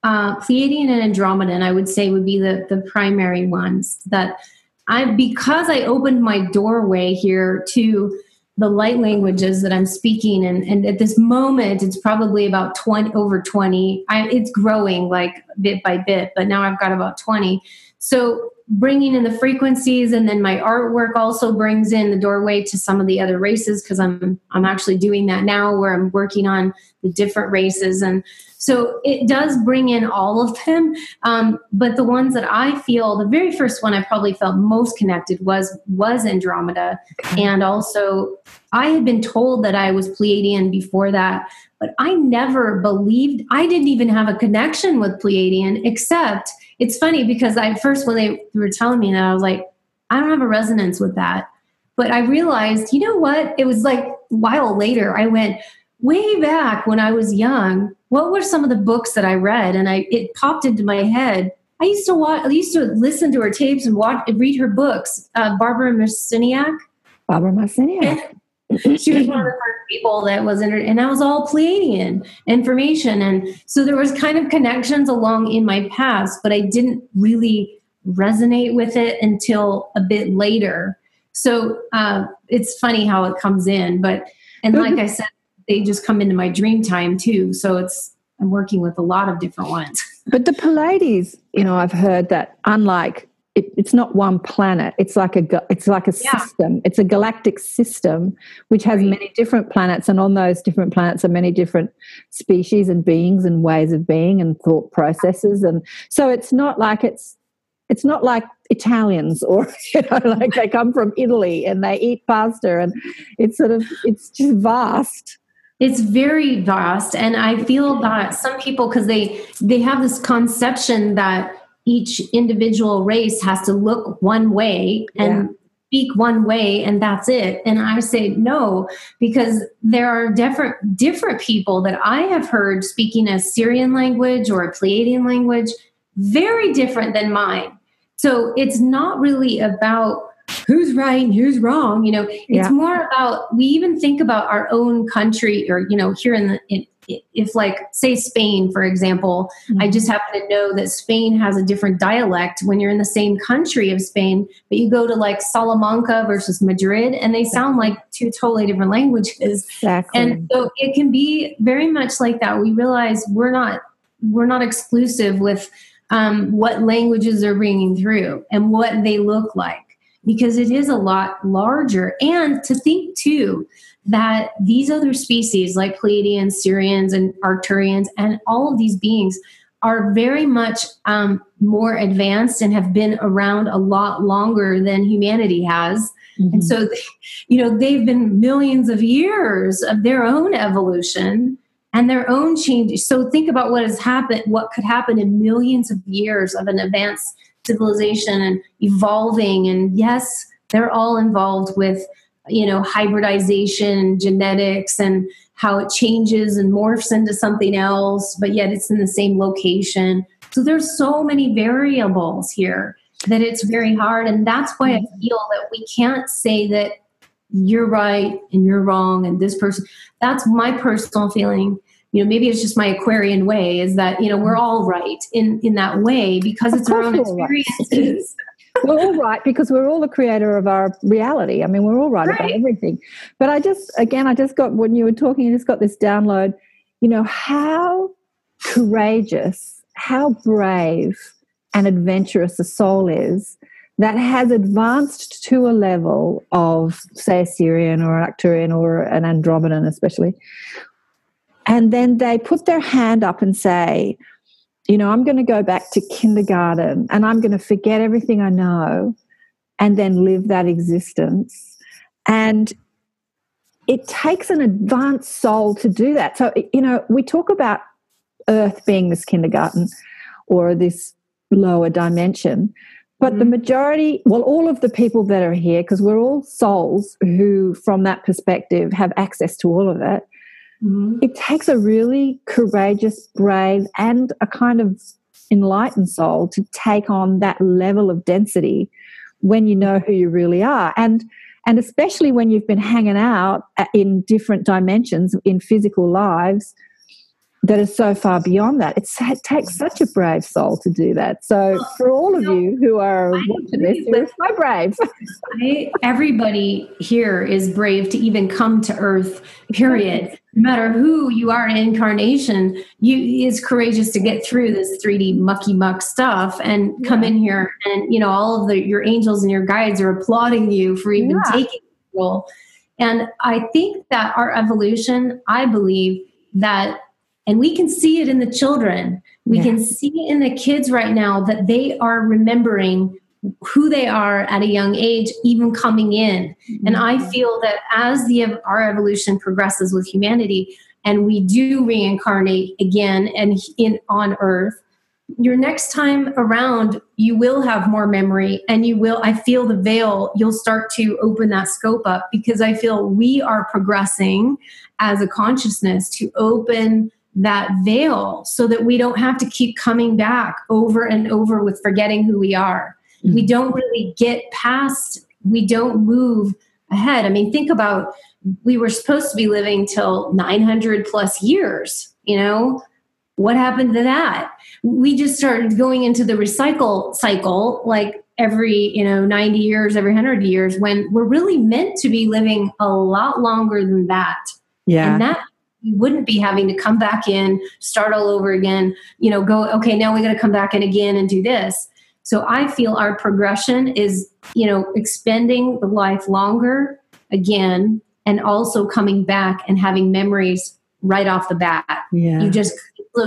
uh, Pleiadian and Andromedan, I would say would be the the primary ones that I because I opened my doorway here to the light languages that I'm speaking, and and at this moment it's probably about twenty over twenty. I, it's growing like bit by bit, but now I've got about twenty. So bringing in the frequencies and then my artwork also brings in the doorway to some of the other races because i'm i'm actually doing that now where i'm working on the different races and so it does bring in all of them um, but the ones that i feel the very first one i probably felt most connected was was andromeda and also i had been told that i was pleiadian before that but i never believed i didn't even have a connection with pleiadian except it's funny because I first when they were telling me that I was like, I don't have a resonance with that. But I realized, you know what? It was like a while later. I went way back when I was young. What were some of the books that I read? And I it popped into my head. I used to watch. I used to listen to her tapes and watch, read her books. Uh, Barbara Marciniak. Barbara Marciniak. She was one of the first people that was in her, and that was all Pleiadian information. And so there was kind of connections along in my past, but I didn't really resonate with it until a bit later. So uh, it's funny how it comes in, but and like I said, they just come into my dream time too. So it's I'm working with a lot of different ones. But the Pleiades, you know, I've heard that unlike it, it's not one planet. It's like a it's like a Yeah. system. It's a galactic system which has Right. many different planets, and on those different planets are many different species and beings and ways of being and thought processes. And so it's not like it's it's not like Italians or you know like they come from Italy and they eat pasta and it's sort of it's just vast. It's very vast and i feel that some people because they they have this conception that each individual race has to look one way and speak one way and that's it. And i say no because there are different different people that i have heard speaking a sirian language or a pleiadian language very different than mine. So it's not really about who's right and who's wrong you know it's Yeah. more about we even think about our own country or you know here in the in, if like say spain for example i just happen to know that spain has a different dialect when you're in the same country of spain but you go to like salamanca versus madrid and they sound like two totally different languages. Exactly. and so it can be very much like that. We realize we're not we're not exclusive with um, what languages they're bringing through and what they look like because it is a lot larger and to think too that these other species like pleiadians sirians and arcturians and all of these beings are very much um, more advanced and have been around a lot longer than humanity has Mhm. and so, you know, they've been millions of years of their own evolution and their own changes. So think about what has happened, what could happen in millions of years of an advanced civilization and evolving. And yes they're all involved with you know hybridization genetics and how it changes and morphs into something else but yet it's in the same location. So there's so many variables here that it's very hard. And that's why i mm-hmm. feel that we can't say that you're right and you're wrong and this person that's my personal feeling you know maybe it's just my aquarian way is that you know we're all right in in that way because Of it's our own all right. experiences we're all right because we're all the creator of our reality. I mean, we're all right, about everything. But I just, again, I just got, when you were talking, I just got this download, you know, how courageous, how brave and adventurous a soul is that has advanced to a level of, say, a Sirian or an Arcturian or an Andromedan, especially. And then they put their hand up and say, you know, I'm going to go back to kindergarten and I'm going to forget everything I know and then live that existence. And it takes an advanced soul to do that. So, you know, we talk about Earth being this kindergarten or this lower dimension. But the mm-hmm. majority, well, all of the people that are here, because we're all souls who, from that perspective, have access to all of it, Mhm. it takes a really courageous, brave, and a kind of enlightened soul to take on that level of density when you know who you really are. And and especially when you've been hanging out in different dimensions in physical lives that are so far beyond that. It's, it takes such a brave soul to do that. So, for all of you who are watching this, you're so brave. I, everybody here is brave to even come to earth period no matter who you are in incarnation you is courageous to get through this 3d mucky muck stuff and come in here and you know all of the your angels and your guides are applauding you for even Yeah. taking the role and i think that our evolution i believe that and we can see it in the children we Yeah. can see it in the kids right now that they are remembering who they are at a young age even coming in. And i mm-hmm. feel that as the our evolution progresses with humanity and we do reincarnate again and in on earth your next time around you will have more memory and you will i feel the veil you'll start to open that scope up because i feel we are progressing as a consciousness to open that veil so that we don't have to keep coming back over and over with forgetting who we are we mm-hmm. don't really get past we don't move ahead. I mean think about we were supposed to be living till 900 plus years you know? What happened to that? We just started going into the recycle cycle like every you know 90 years every 100 years when we're really meant to be living a lot longer than that. Yeah. and that we wouldn't be having to come back in start all over again you know go okay now we got to come back in again and do this so i feel our progression is you know expending the life longer again and also coming back and having memories right off the bat yeah. you just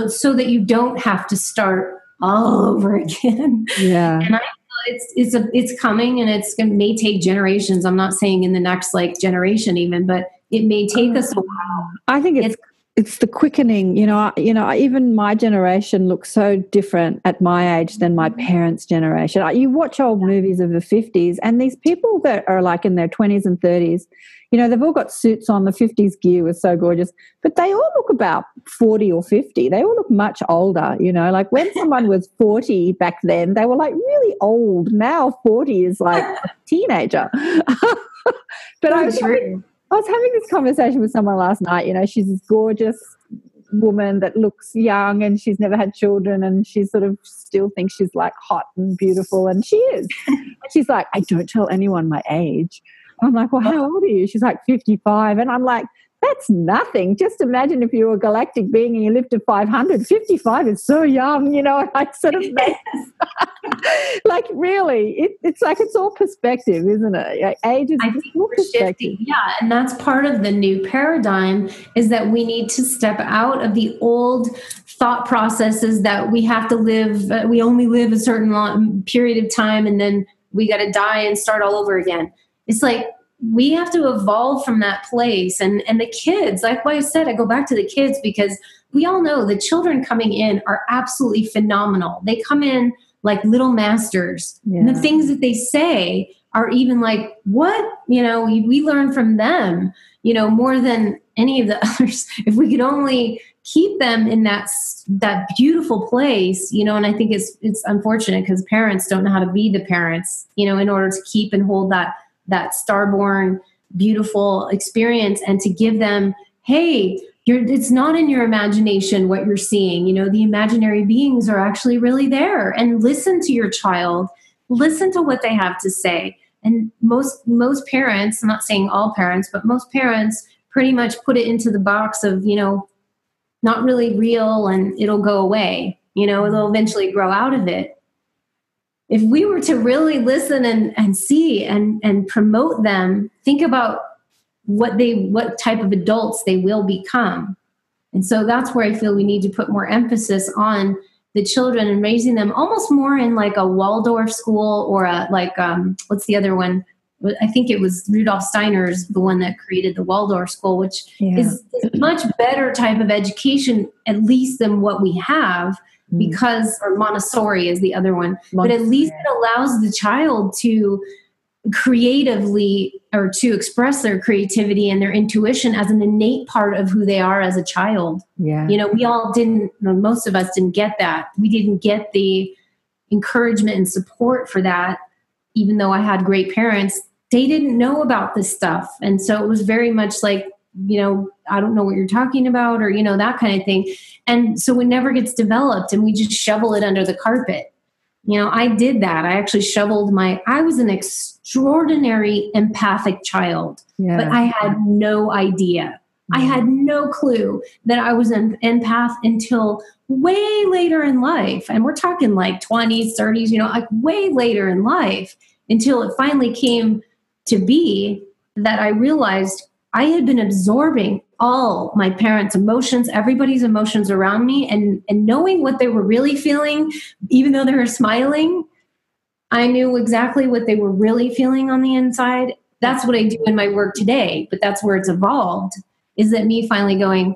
so that you don't have to start all over again yeah. and I it's it's a it's coming and it's may take generations. I'm not saying in the next like generation even, but it may take uh, us a while. I think it's it's the quickening. You know, you know, even my generation looks so different at my age than my parents' generation. You watch old movies of the fifties, and these people that are like in their twenties and thirties, you know, they've all got suits on. The fifties gear was so gorgeous, but they all look about forty or fifty. They all look much older. You know, like when someone was forty back then, they were like really old. Now forty is like a teenager. but I was I was having this conversation with someone last night. You know, she's this gorgeous woman that looks young and she's never had children and she sort of still thinks she's like hot and beautiful and she is. and she's like, I don't tell anyone my age. I'm like, well, how oh. old are you? She's like 55. And I'm like, that's nothing. Just imagine if you were a galactic being and you lived to 500. 55 is so young, you know, and I sort of like, really, it, it's like it's all perspective, isn't it? Like, Age is I just think we're perspective. shifting. Yeah, and that's part of the new paradigm is that we need to step out of the old thought processes that we have to live. Uh, we only live a certain long period of time, and then we got to die and start all over again. It's like we have to evolve from that place, and and the kids, like what I said, I go back to the kids because we all know the children coming in are absolutely phenomenal. They come in like little masters. And the things that they say are even like, what? You know, we, we learn from them, you know, more than any of the others. If we could only keep them in that that beautiful place, you know, and I think it's it's unfortunate because parents don't know how to be the parents, you know, in order to keep and hold that that starborn beautiful experience and to give them, hey, you're, it's not in your imagination what you're seeing. You know, the imaginary beings are actually really there. And listen to your child. Listen to what they have to say. And most most parents, I'm not saying all parents, but most parents pretty much put it into the box of, you know, not really real and it'll go away. You know, they'll eventually grow out of it. If we were to really listen and, and see and, and promote them, think about what they what type of adults they will become and so that's where i feel we need to put more emphasis on the children and raising them almost more in like a waldorf school or a like um what's the other one i think it was rudolf steiner's the one that created the waldorf school which Yeah. is is much better type of education at least than what we have. Mm. because or montessori is the other one but at least it allows the child to creatively or to express their creativity and their intuition as an innate part of who they are as a child. yeah. You know, we all didn't, most of us didn't get that. We didn't get the encouragement and support for that, even though I had great parents. They didn't know about this stuff. And so it was very much like, you know, I don't know what you're talking about, or, you know, that kind of thing. And so it never gets developed and we just shovel it under the carpet. You know, I did that. I actually shoveled my, I was an extraordinary empathic child, yeah. but I had no idea. I had mm-hmm. no clue that I was an empath until way later in life. And we're talking like 20s, 30s, you know, like way later in life until it finally came to be that I realized I had been absorbing all my parents' emotions, everybody's emotions around me, and, and knowing what they were really feeling, even though they were smiling, I knew exactly what they were really feeling on the inside. That's what I do in my work today, but that's where it's evolved. Is that me finally going,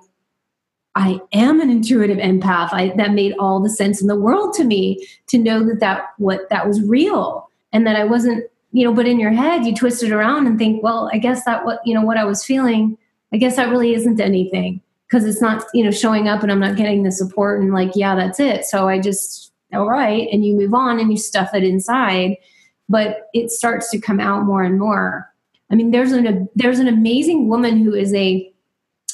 I am an intuitive empath. I, that made all the sense in the world to me to know that that what that was real and that I wasn't, you know. But in your head, you twist it around and think, well, I guess that what you know what I was feeling. I guess that really isn't anything because it's not you know showing up and I'm not getting the support and like yeah that's it. So I just all right and you move on and you stuff it inside, but it starts to come out more and more. I mean, there's an there's an amazing woman who is a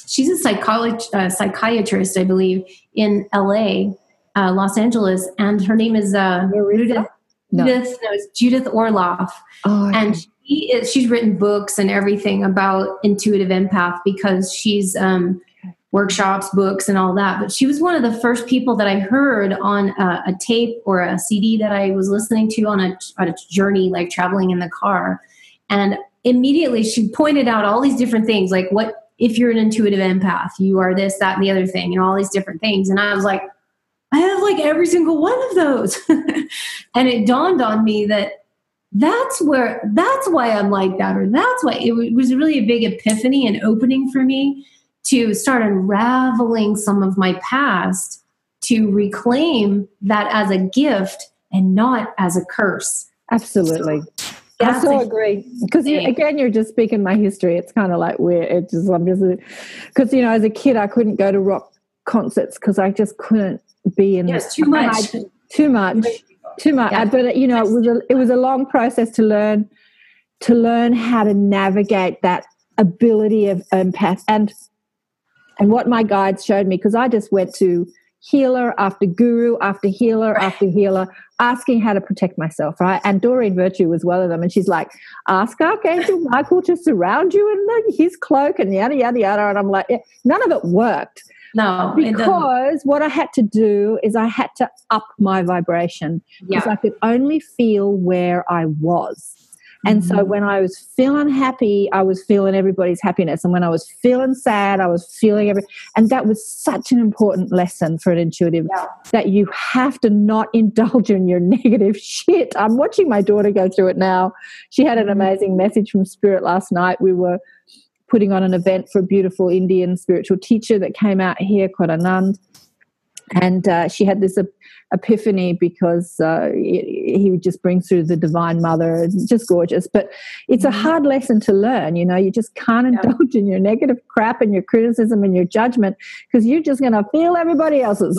she's a psychologist, uh, psychiatrist, I believe, in L.A., uh, Los Angeles, and her name is uh, Judith. No. Judith, no, it's Judith Orloff, Oh, and she is, she's written books and everything about intuitive empath because she's um, workshops, books, and all that. But she was one of the first people that I heard on a, a tape or a CD that I was listening to on a, on a journey, like traveling in the car, and immediately she pointed out all these different things, like what if you're an intuitive empath, you are this, that, and the other thing, and all these different things. And I was like, I have like every single one of those. and it dawned on me that that's where that's why I'm like that, or that's why it was really a big epiphany and opening for me to start unraveling some of my past to reclaim that as a gift and not as a curse. Absolutely. I so agree because you, again, you're just speaking my history. It's kind of like weird. It's just I'm just because you know, as a kid, I couldn't go to rock concerts because I just couldn't be in. Yes, too much. I- too much. Too much. Yeah. But you know, it was a it was a long process to learn to learn how to navigate that ability of empath and and what my guides showed me because I just went to healer after guru after healer after healer asking how to protect myself, right? And Doreen Virtue was one of them. And she's like, ask Archangel Michael to surround you in the, his cloak and yada, yada, yada. And I'm like, yeah, none of it worked No, because what I had to do is I had to up my vibration because Yeah. I could only feel where I was. And so Mm-hmm. when I was feeling happy, I was feeling everybody's happiness. And when I was feeling sad, I was feeling every and that was such an important lesson for an intuitive Yeah. that you have to not indulge in your negative shit. I'm watching my daughter go through it now. She had Mm-hmm. an amazing message from Spirit last night. We were putting on an event for a beautiful Indian spiritual teacher that came out here, Kodanand. and uh, she had this epiphany because uh, he would just brings through the divine mother it's just gorgeous but it's a mm-hmm. hard lesson to learn you know you just can't indulge in your negative crap and your criticism and your judgment because you're just going to feel everybody else's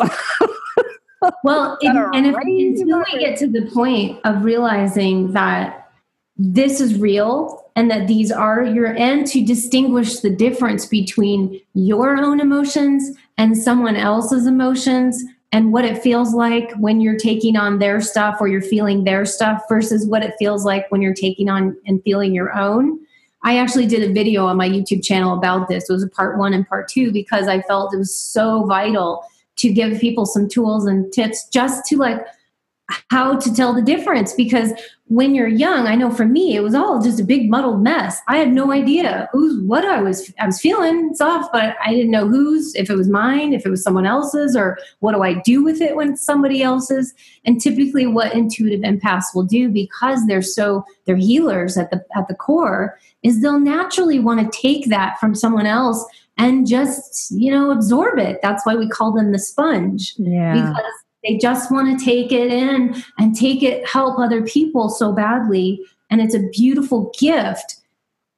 well it, and if, until we get to the point of realizing that this is real and that these are your and to distinguish the difference between your own emotions and someone else's emotions and what it feels like when you're taking on their stuff or you're feeling their stuff versus what it feels like when you're taking on and feeling your own. I actually did a video on my YouTube channel about this. It was a part one and part two because I felt it was so vital to give people some tools and tips just to like how to tell the difference because when you're young i know for me it was all just a big muddled mess. I had no idea who's what i was i was feeling soft but i didn't know whose if it was mine if it was someone else's or what do i do with it when it's somebody else's? And typically what intuitive empaths will do because they're so they're healers at the at the core is they'll naturally want to take that from someone else and just you know absorb it. That's why we call them the sponge. Yeah. because they just want to take it in and take it, help other people so badly. And it's a beautiful gift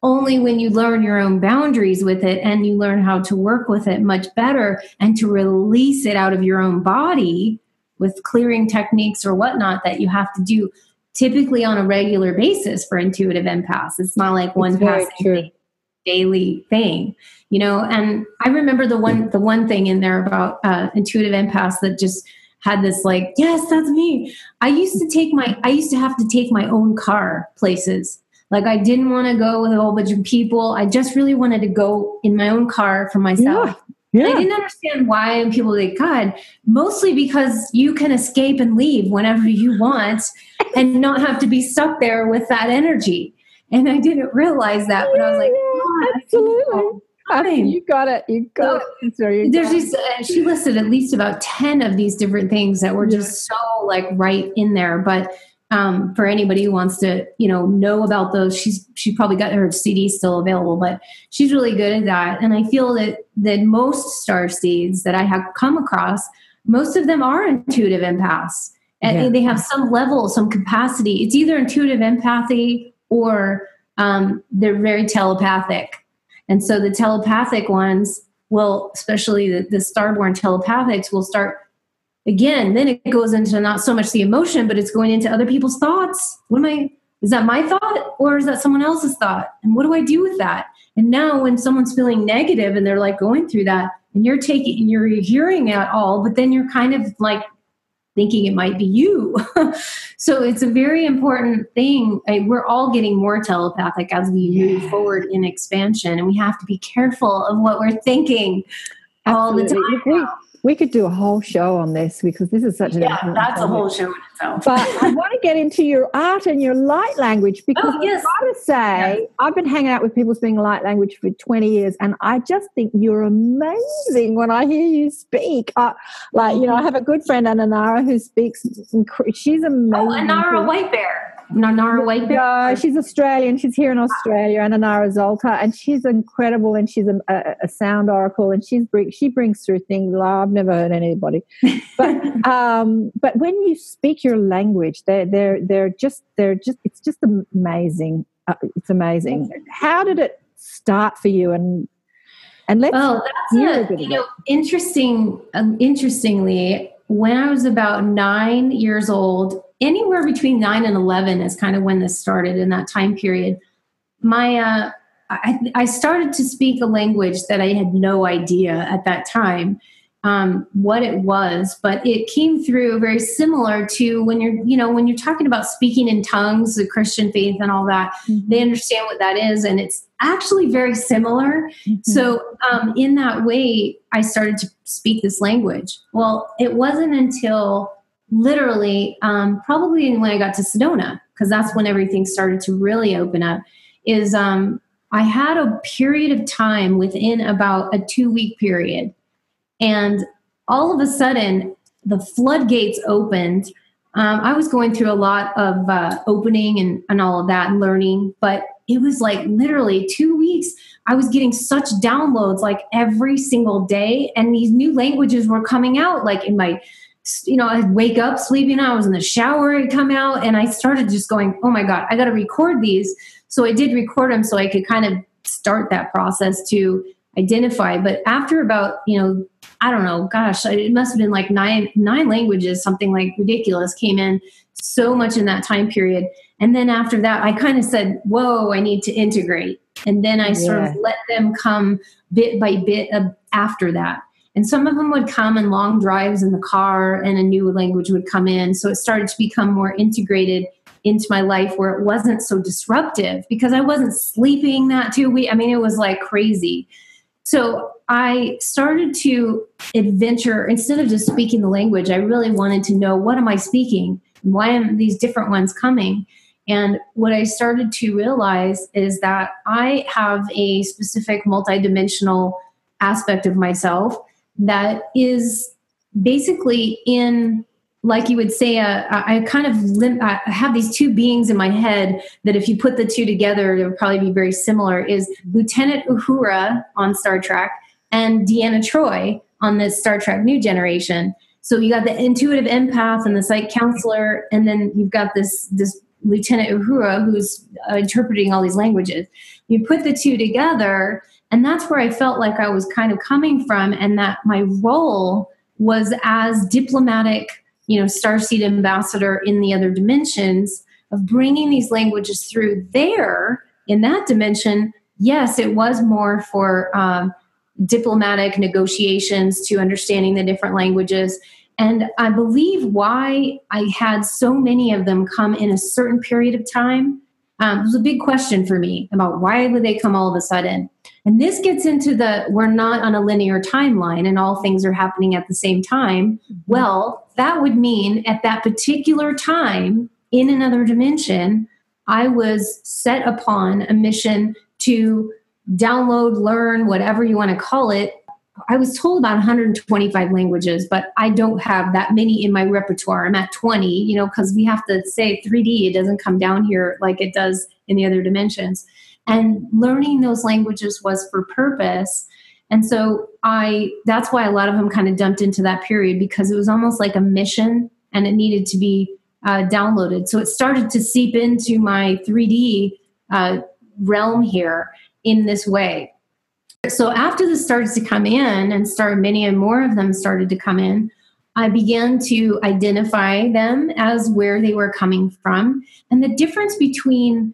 only when you learn your own boundaries with it and you learn how to work with it much better and to release it out of your own body with clearing techniques or whatnot that you have to do typically on a regular basis for intuitive empaths. It's not like one passing daily thing, you know. And I remember the one the one thing in there about uh, intuitive empaths that just had this like, yes, that's me. I used to take my, I used to have to take my own car places. Like I didn't want to go with a whole bunch of people. I just really wanted to go in my own car for myself. Yeah. Yeah. I didn't understand why people like God, mostly because you can escape and leave whenever you want and not have to be stuck there with that energy. And I didn't realize that, but I was like, oh, absolutely fine. You got it. You got so, it. Sorry, there's just uh, she listed at least about ten of these different things that were yeah. just so like right in there. But um, for anybody who wants to, you know, know about those, she's she probably got her CD still available, but she's really good at that. And I feel that that most star seeds that I have come across, most of them are intuitive empaths, and yeah. they have some level, some capacity. It's either intuitive empathy or um, they're very telepathic and so the telepathic ones will, especially the, the starborn telepathics, will start again. Then it goes into not so much the emotion, but it's going into other people's thoughts. What am I? Is that my thought or is that someone else's thought? And what do I do with that? And now when someone's feeling negative and they're like going through that, and you're taking, and you're hearing it all, but then you're kind of like thinking it might be you. so it's a very important thing. We're all getting more telepathic as we move forward in expansion, and we have to be careful of what we're thinking Absolutely. all the time we could do a whole show on this because this is such an yeah, that's topic. a whole show in itself. but I want to get into your art and your light language because oh, yes. I got to say yes. I've been hanging out with people speaking light language for 20 years and I just think you're amazing when I hear you speak. Uh, like, you know, I have a good friend Ananara who speaks, she's oh, amazing. Oh, Anara White Bear. Nanara No, she's Australian. She's here in Australia, Ananara Zolta, and she's incredible. And she's a, a, a sound oracle, and she's she brings through things I've never heard anybody. But um, but when you speak your language, they're they're they're just they're just it's just amazing. Uh, it's amazing. How did it start for you? And and let's well, that's a, a you know interesting. Um, interestingly, when I was about nine years old, anywhere between nine and 11 is kind of when this started in that time period. My, uh, I, I started to speak a language that I had no idea at that time um, what it was, but it came through very similar to when you're, you know, when you're talking about speaking in tongues, the Christian faith, and all that. Mm-hmm. They understand what that is, and it's actually very similar. Mm-hmm. So, um, in that way, I started to speak this language. Well, it wasn't until literally um, probably when I got to Sedona, because that's when everything started to really open up, is um, I had a period of time within about a two week period. And all of a sudden, the floodgates opened. Um, I was going through a lot of uh, opening and, and all of that and learning, but it was like literally two weeks. I was getting such downloads like every single day, and these new languages were coming out like in my you know, I'd wake up sleeping. I was in the shower, I'd come out, and I started just going, oh my God, I got to record these. So I did record them so I could kind of start that process to identify. But after about, you know, I don't know, gosh, it must have been like nine nine languages, something like ridiculous came in so much in that time period. And then after that, I kind of said, whoa, I need to integrate. And then I sort of let them come bit by bit uh, after that. And some of them would come in long drives in the car, and a new language would come in. So it started to become more integrated into my life where it wasn't so disruptive because I wasn't sleeping that two weeks. I mean, it was like crazy. So I started to adventure instead of just speaking the language, I really wanted to know what am I speaking? Why am these different ones coming? And what I started to realize is that I have a specific multidimensional aspect of myself that is basically in like you would say, uh, I kind of lim- I have these two beings in my head that if you put the two together, it would probably be very similar. Is Lieutenant Uhura on Star Trek and Deanna Troi on this Star Trek New Generation. So you got the intuitive empath and the psych counselor, and then you've got this this Lieutenant Uhura who's uh, interpreting all these languages. You put the two together, and that's where I felt like I was kind of coming from, and that my role was as diplomatic you know, starseed ambassador in the other dimensions of bringing these languages through there in that dimension. Yes, it was more for um, diplomatic negotiations to understanding the different languages. And I believe why I had so many of them come in a certain period of time um, was a big question for me about why would they come all of a sudden. And this gets into the we're not on a linear timeline and all things are happening at the same time. Mm-hmm. Well, that would mean at that particular time in another dimension, I was set upon a mission to download, learn, whatever you want to call it. I was told about 125 languages, but I don't have that many in my repertoire. I'm at 20, you know, because we have to say 3D, it doesn't come down here like it does in the other dimensions. And learning those languages was for purpose. And so I that's why a lot of them kind of dumped into that period because it was almost like a mission and it needed to be uh, downloaded. So it started to seep into my 3D uh, realm here in this way. So after this started to come in and started many and more of them started to come in, I began to identify them as where they were coming from. And the difference between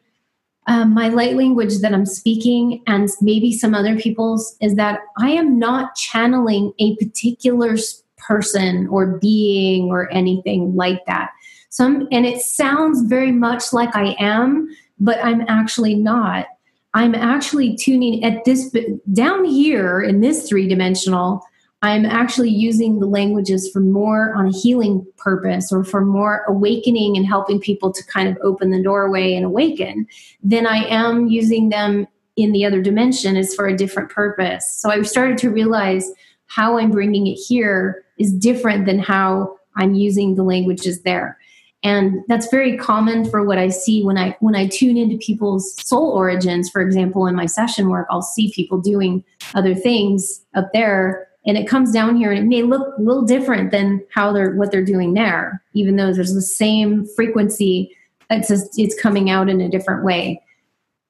um, my light language that I'm speaking and maybe some other people's is that I am not channeling a particular person or being or anything like that. Some and it sounds very much like I am, but I'm actually not. I'm actually tuning at this down here in this three dimensional. I'm actually using the languages for more on a healing purpose or for more awakening and helping people to kind of open the doorway and awaken than I am using them in the other dimension is for a different purpose. So I started to realize how I'm bringing it here is different than how I'm using the languages there. And that's very common for what I see when I when I tune into people's soul origins. For example, in my session work, I'll see people doing other things up there and it comes down here and it may look a little different than how they're what they're doing there even though there's the same frequency it's just, it's coming out in a different way.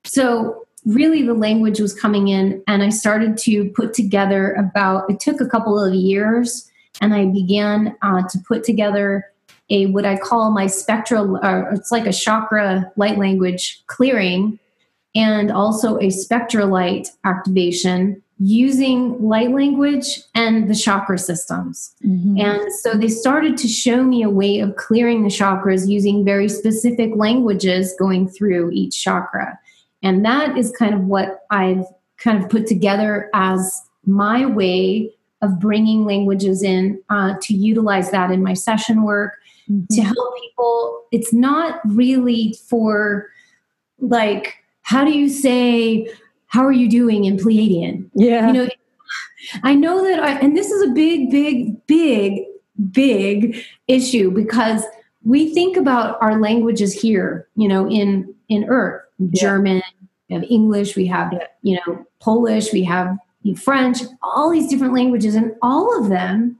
So really the language was coming in and i started to put together about it took a couple of years and i began uh, to put together a what i call my spectral uh, it's like a chakra light language clearing and also a spectral light activation using light language and the chakra systems. Mm-hmm. And so they started to show me a way of clearing the chakras using very specific languages going through each chakra. And that is kind of what I've kind of put together as my way of bringing languages in uh, to utilize that in my session work mm-hmm. to help people. It's not really for like, how do you say, how are you doing in Pleiadian? Yeah. You know, I know that I, and this is a big, big, big, big issue because we think about our languages here, you know, in in Earth, yeah. German, we have English, we have you know Polish, we have French, all these different languages, and all of them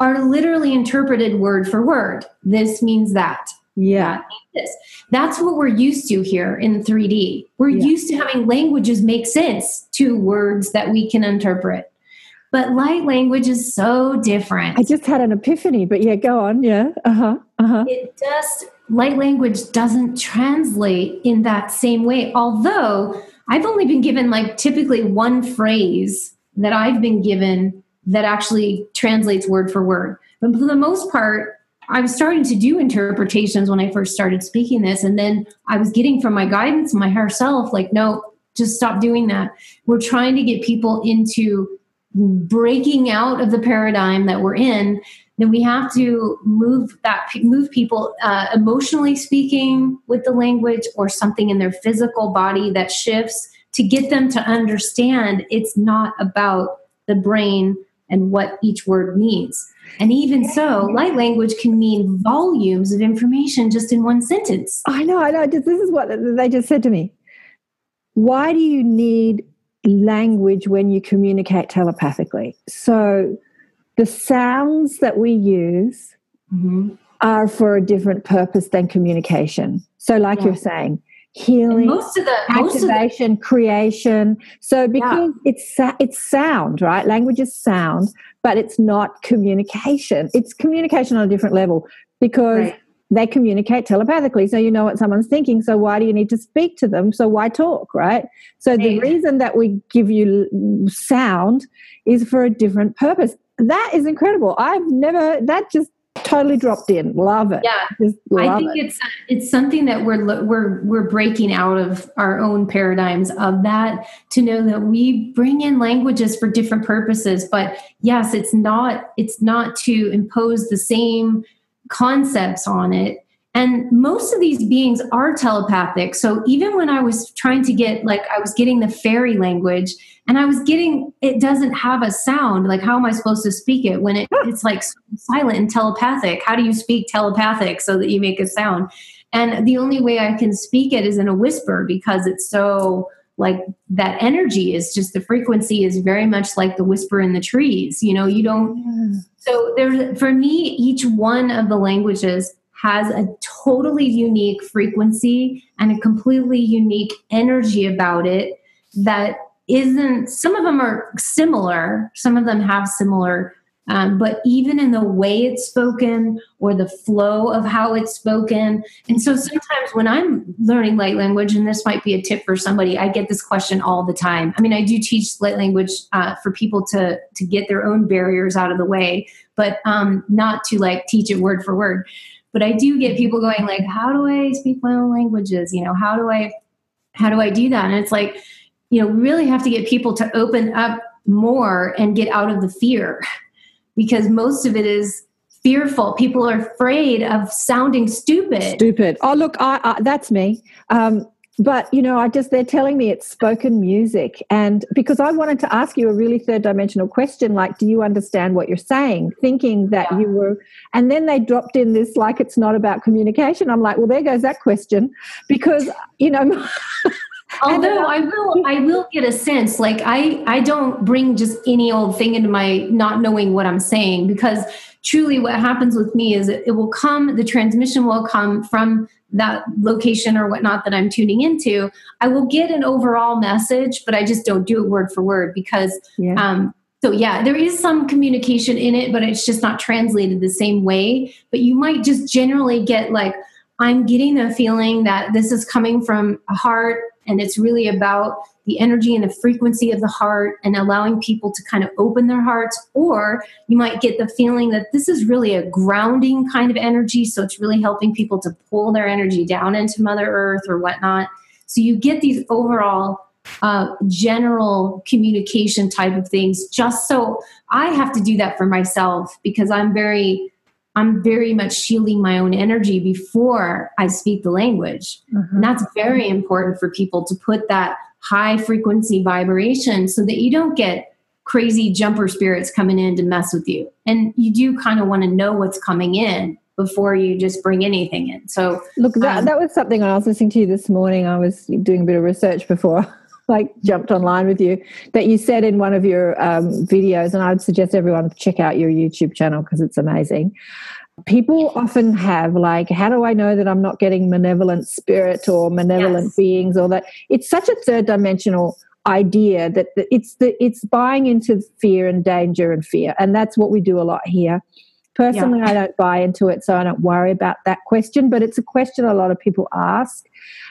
are literally interpreted word for word. This means that. Yeah. This. That's what we're used to here in 3D. We're Yeah. used to having languages make sense to words that we can interpret. But light language is so different. I just had an epiphany, but yeah, go on. Yeah. Uh huh. Uh huh. it just light language doesn't translate in that same way although i've only been given like typically one phrase that i've been given that actually translates word for word but for the most part i was starting to do interpretations when i first started speaking this and then i was getting from my guidance my higher self like no just stop doing that. We're trying to get people into breaking out of the paradigm that we're in. Then we have to move that move people uh, emotionally speaking with the language or something in their physical body that shifts to get them to understand it's not about the brain and what each word means and even so light language can mean volumes of information just in one sentence I know. I know. Just, this is what they just said to me. Why do you need language when you communicate telepathically? So the sounds that we use mm-hmm. are for a different purpose than communication. So, like Yeah. you're saying, And healing, most of the most of the activation, creation. So because it's it's sound, right? Language is sound, but it's not communication. It's communication on a different level because Right. they communicate telepathically. So you know what someone's thinking. So why do you need to speak to them? So why talk, right? So the reason that we give you sound is for a different purpose. That is incredible. I've never that just totally dropped in. Love it. yeah love I think it. it's it's something that we're we're we're breaking out of our own paradigms of that to know that we bring in languages for different purposes but yes it's not it's not to impose the same concepts on it and most of these beings are telepathic. So even when i was trying to get like i was getting the fairy language and i was getting it doesn't have a sound. Like how am i supposed to speak it when it, it's like silent and telepathic? How do you speak telepathic so that you make a sound? And the only way i can speak it is in a whisper because it's so like that energy is just the frequency is very much like the whisper in the trees you know you don't so there's for me, each one of the languages has a totally unique frequency and a completely unique energy about it that isn't some of them are similar some of them have similar um, but even in the way it's spoken or the flow of how it's spoken. And so sometimes when i'm learning light language and this might be a tip for somebody i get this question all the time. I mean i do teach light language uh, for people to to get their own barriers out of the way but um, not to like teach it word for word but i do get people going like how do i speak my own languages you know how do i how do i do that and it's like you know really have to get people to open up more and get out of the fear because most of it is fearful people are afraid of sounding stupid Stupid. Oh, look, I, I, that's me. Um, but you know, I just they're telling me it's spoken music, and because I wanted to ask you a really third dimensional question, like, do you understand what you're saying? Thinking that Yeah. you were, and then they dropped in this like it's not about communication. I'm like, well, there goes that question, because you know, although i will i will get a sense like i i don't bring just any old thing into my not knowing what i'm saying because truly what happens with me is it, it will come the transmission will come from that location or whatnot that i'm tuning into i will get an overall message but i just don't do it word for word because yeah, um, so yeah, there is some communication in it, but it's just not translated the same way. But you might just generally get like, I'm getting a feeling that this is coming from a heart, and it's really about the energy and the frequency of the heart and allowing people to kind of open their hearts. Or you might get the feeling that this is really a grounding kind of energy. So it's really helping people to pull their energy down into Mother Earth or whatnot. So you get these overall uh, general communication type of things just so i have to do that for myself because i'm very i'm very much shielding my own energy before i speak the language and that's very important for people to put that high frequency vibration so that you don't get crazy jumper spirits coming in to mess with you and you do kind of want to know what's coming in before you just bring anything in. So Look, that, um, that was something I was listening to you this morning. I was doing a bit of research before like jumped online with you that you said in one of your um, videos, and I'd suggest everyone check out your YouTube channel because it's amazing. People often have like, how do I know that I'm not getting malevolent spirit or malevolent Yes. beings or that? It's such a third dimensional idea that that it's the it's buying into fear and danger and fear, and that's what we do a lot here. Personally, I don't buy into it, so I don't worry about that question. But it's a question a lot of people ask.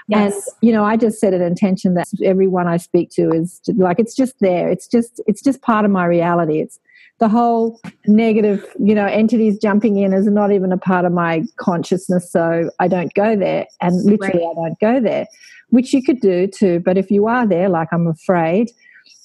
And yes. you know, I just set an intention that everyone I speak to is like it's just there. It's just it's just part of my reality. It's the whole negative, you know, entities jumping in is not even a part of my consciousness, so I don't go there. And literally, I don't go there, which you could do too. But if you are there, like I'm afraid,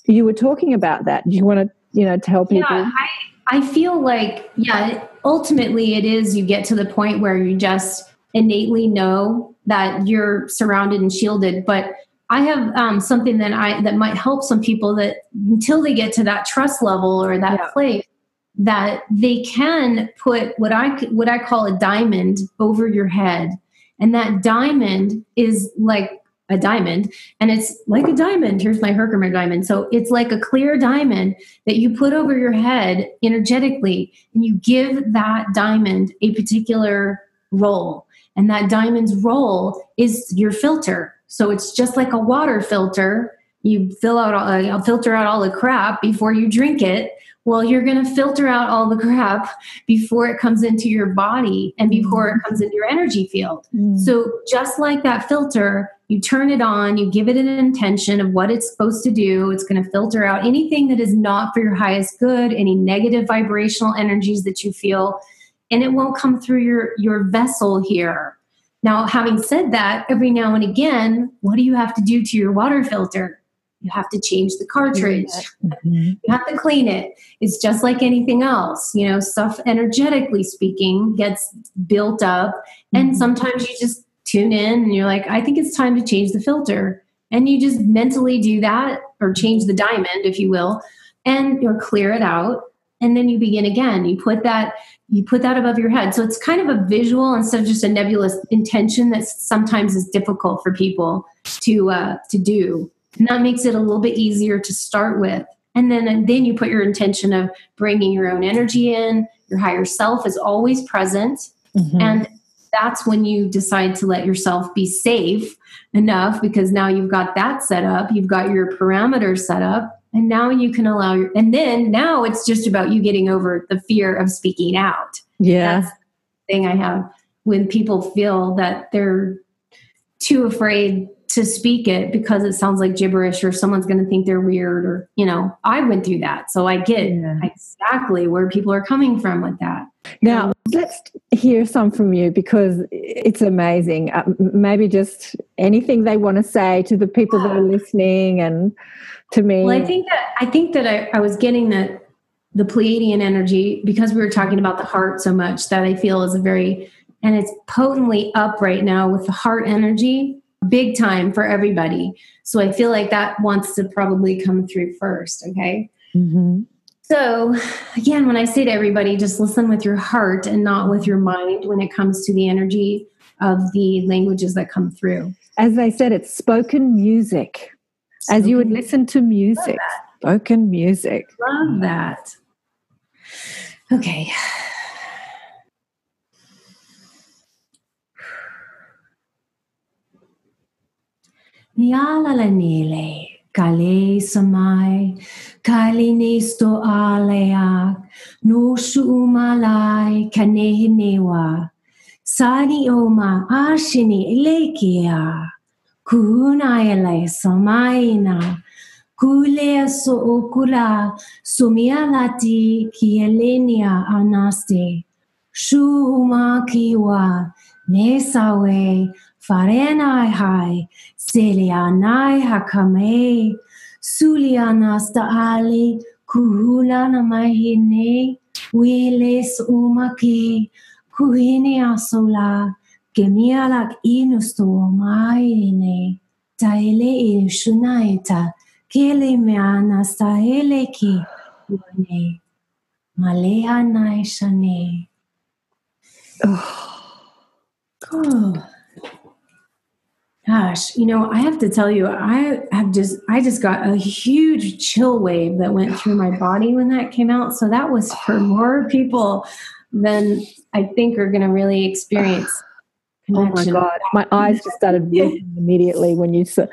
you were talking about that. Do you want to, you know, tell people? Yeah, I, I feel like, yeah, ultimately it is you get to the point where you just innately know that you're surrounded and shielded. But I have um, something that I that might help some people that until they get to that trust level or that Yeah. place that they can put what I what I call a diamond over your head, and that diamond is like a diamond, and it's like a diamond. Here's my Herkimer diamond. So it's like a clear diamond that you put over your head energetically, and you give that diamond a particular role, and that diamond's role is your filter. So it's just like a water filter. You fill out, all, uh, filter out all the crap before you drink it. Well, you're going to filter out all the crap before it comes into your body and before it comes into your energy field. Mm. So, just like that filter, you turn it on, you give it an intention of what it's supposed to do. It's going to filter out anything that is not for your highest good, any negative vibrational energies that you feel, and it won't come through your, your vessel here. Now, having said that, every now and again, what do you have to do to your water filter? You have to change the cartridge. Mhm. You have to clean it. It's just like anything else. You know, stuff energetically speaking gets built up. And Mhm. sometimes you just tune in and you're like, I think it's time to change the filter. And you just mentally do that or change the diamond, if you will, and or clear it out. And then you begin again. You put that you put that above your head. So it's kind of a visual instead of just a nebulous intention that sometimes is difficult for people to uh, to do. And that makes it a little bit easier to start with. And then and then you put your intention of bringing your own energy in. Your higher self is always present, Mhm. and that's when you decide to let yourself be safe enough because now you've got that set up. You've got your parameters set up. And now you can allow your, and then now it's just about you getting over the fear of speaking out yeah. that's the thing I have when people feel that they're too afraid to speak it because it sounds like gibberish or someone's going to think they're weird or you know I went through that so I get Yeah. exactly where people are coming from with that. Now, let's hear some from you because it's amazing. Uh, maybe just anything they want to say to the people that are listening and to me. Well, I think that I think that I, I was getting that the Pleiadian energy because we were talking about the heart so much that I feel is a very and it's potently up right now with the heart energy, big time for everybody. So I feel like that wants to probably come through first. Okay. Mhm. So, again, when I say to everybody, just listen with your heart and not with your mind when it comes to the energy of the languages that come through. As they said, it's spoken music. As you would Spoken- listen to music, spoken music. Love that. Okay. Niala la nile, kale samai, kale nesto alea, no suumalai, kanehinewa, sani oma ashini ilekia, kuhunayale samaina, kulea so okula, sumialati kielenia anaste, shuma kiwa, nesawe, farenai hai, Selianai hakame, Sulianasta ali, Kuhulana mahine, Wiles umaki, Kuhine asola, Gemialak inusto maine, Taile shunaita, Kele meana staele ki, Wane, Malea nai shane. Oh. Gosh, you know, I have to tell you, I have just, I just got a huge chill wave that went through my body when that came out. So that was for more people than I think are going to really experience. Oh my. God. My eyes just started weeping immediately when you said,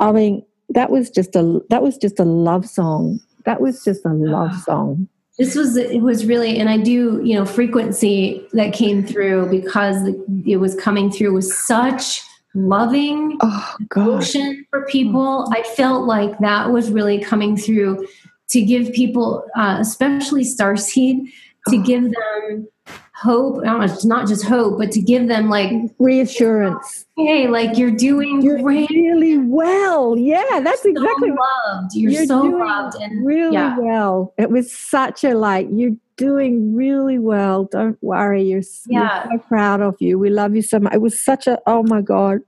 I mean, that was just a, that was just a love song. That was just a love song. This was, it was really, and I do, you know, frequency that came through because it was coming through was such loving Oh emotion for people. I felt like that was really coming through to give people, uh, especially Starseed, to give them hope. It's not just hope, but to give them like, Reassurance. hey, like you're doing You're great. really well. Yeah, that's So exactly what loved. You're, so doing loved, and really yeah. well. It was such a like you're doing really well. Don't worry. You're, Yeah. we're so proud of you. We love you so much. It was such a oh my god.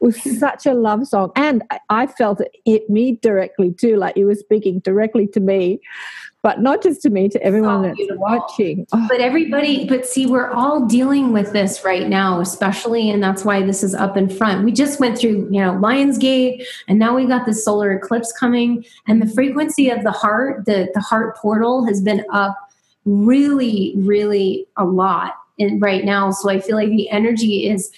It was such a love song, and I, I felt it hit me directly too. Like you were speaking directly to me, but not just to me, to everyone that's beautiful. watching. Oh, But everybody, but see, we're all dealing with this right now, especially, and that's why this is up in front. We just went through, you know, Lionsgate, and now we got this solar eclipse coming, and the frequency of the heart, the the heart portal, has been up really, really a lot in right now. So I feel like the energy is.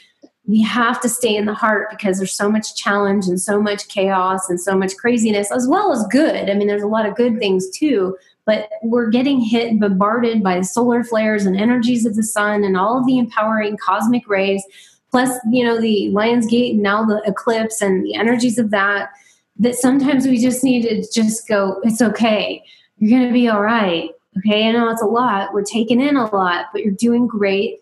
We have to stay in the heart because there's so much challenge and so much chaos and so much craziness, as well as good. I mean, there's a lot of good things too but we're getting hit and bombarded by the solar flares and energies of the sun and all of the empowering cosmic rays plus you know the lions gate and now the eclipse and the energies of that that sometimes we just need to just go it's okay you're going to be all right okay i know it's a lot. We're taking in a lot but you're doing great.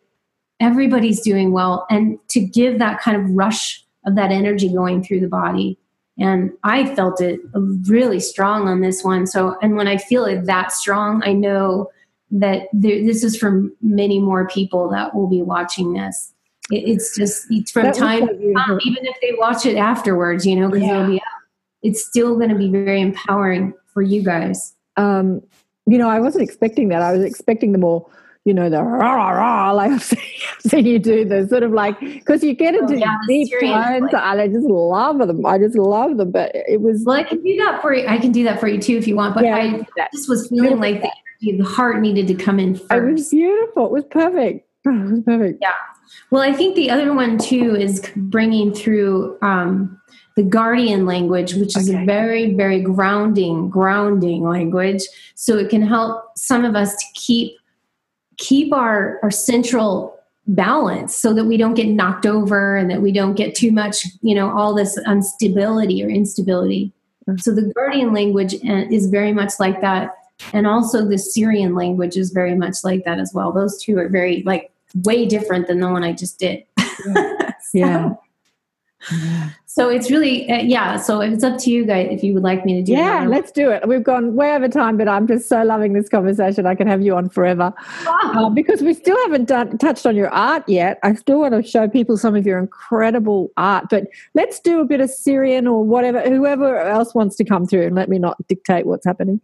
Everybody's doing well. And to give that kind of rush of that energy going through the body. And i felt it really strong on this one. So and when i feel it that strong i know that there, this is for many more people that will be watching this. It, it's just it's from that time so to time even if they watch it afterwards you know because Yeah. it'll be out. It's still going to be very empowering for you guys. Um, you know, I wasn't expecting that. I was expecting the more, you know, the rah rah rah, like I've seen, I've seen you do the sort of like because you get into Oh, yeah, deep tones, and I just love them. I just love them. But it was well i can do that for you i can do that for you too if you want but Yeah, i just was feeling like the, energy, the heart needed to come in it was first beautiful. It was perfect. It was perfect. Yeah. Well, I think the other one too is bringing through um, the guardian language, which is Okay. a very, very grounding, grounding language. So it can help some of us to keep keep our our central balance, so that we don't get knocked over and that we don't get too much, you know, all this instability or instability. Mhm. So the guardian language uh, is very much like that. And also the Sirian language is very much like that as well. Those two are very like way different than the one I just did. Yeah. So it's really, uh, yeah. So it's up to you guys if you would like me to do Yeah, another let's do it. We've gone way over time, but I'm just so loving this conversation. I can have you on forever. one. Uh, because we still haven't done, touched on your art yet. I still want to show people some of your incredible art, but let's do a bit of Sirian or whatever, whoever else wants to come through and let me not dictate what's happening.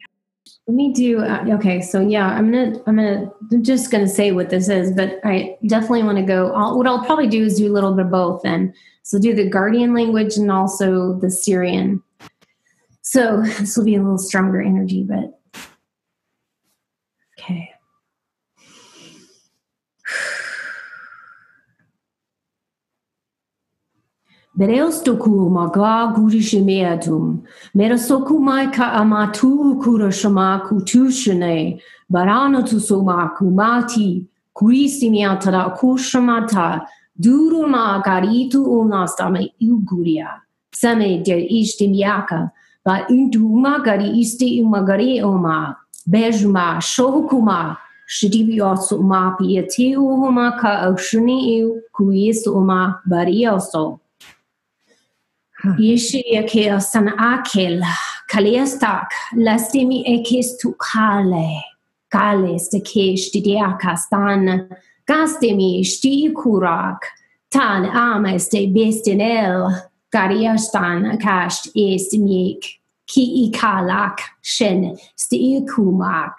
Let me do. Uh, okay, so yeah, I'm gonna, I'm gonna, I'm just gonna say what this is, but I definitely want to go. I'll, what I'll probably do is do a little bit of both. Then, so do the Guardian language and also the Sirian. So this will be a little stronger energy, but Bereostoku maga. Merasoku mai ka amatu kurashama kutushane. Barano tu soma kumati. Kurisimiatara kushamata. Duruma garitu unastame uguria. Same der istimiaka. Ba unduma gari isti umagari oma. Bejuma shokuma. Shidibiosu ma pieti uhuma ka oshuni u kuisu barioso. Yeshia ke san akel kaliestak lastimi ekis tu kale kale ste ke stidiaka stan gastemi sti kurak tan ama ste bestinel gariastan kast estimik ki ikalak shen sti kumak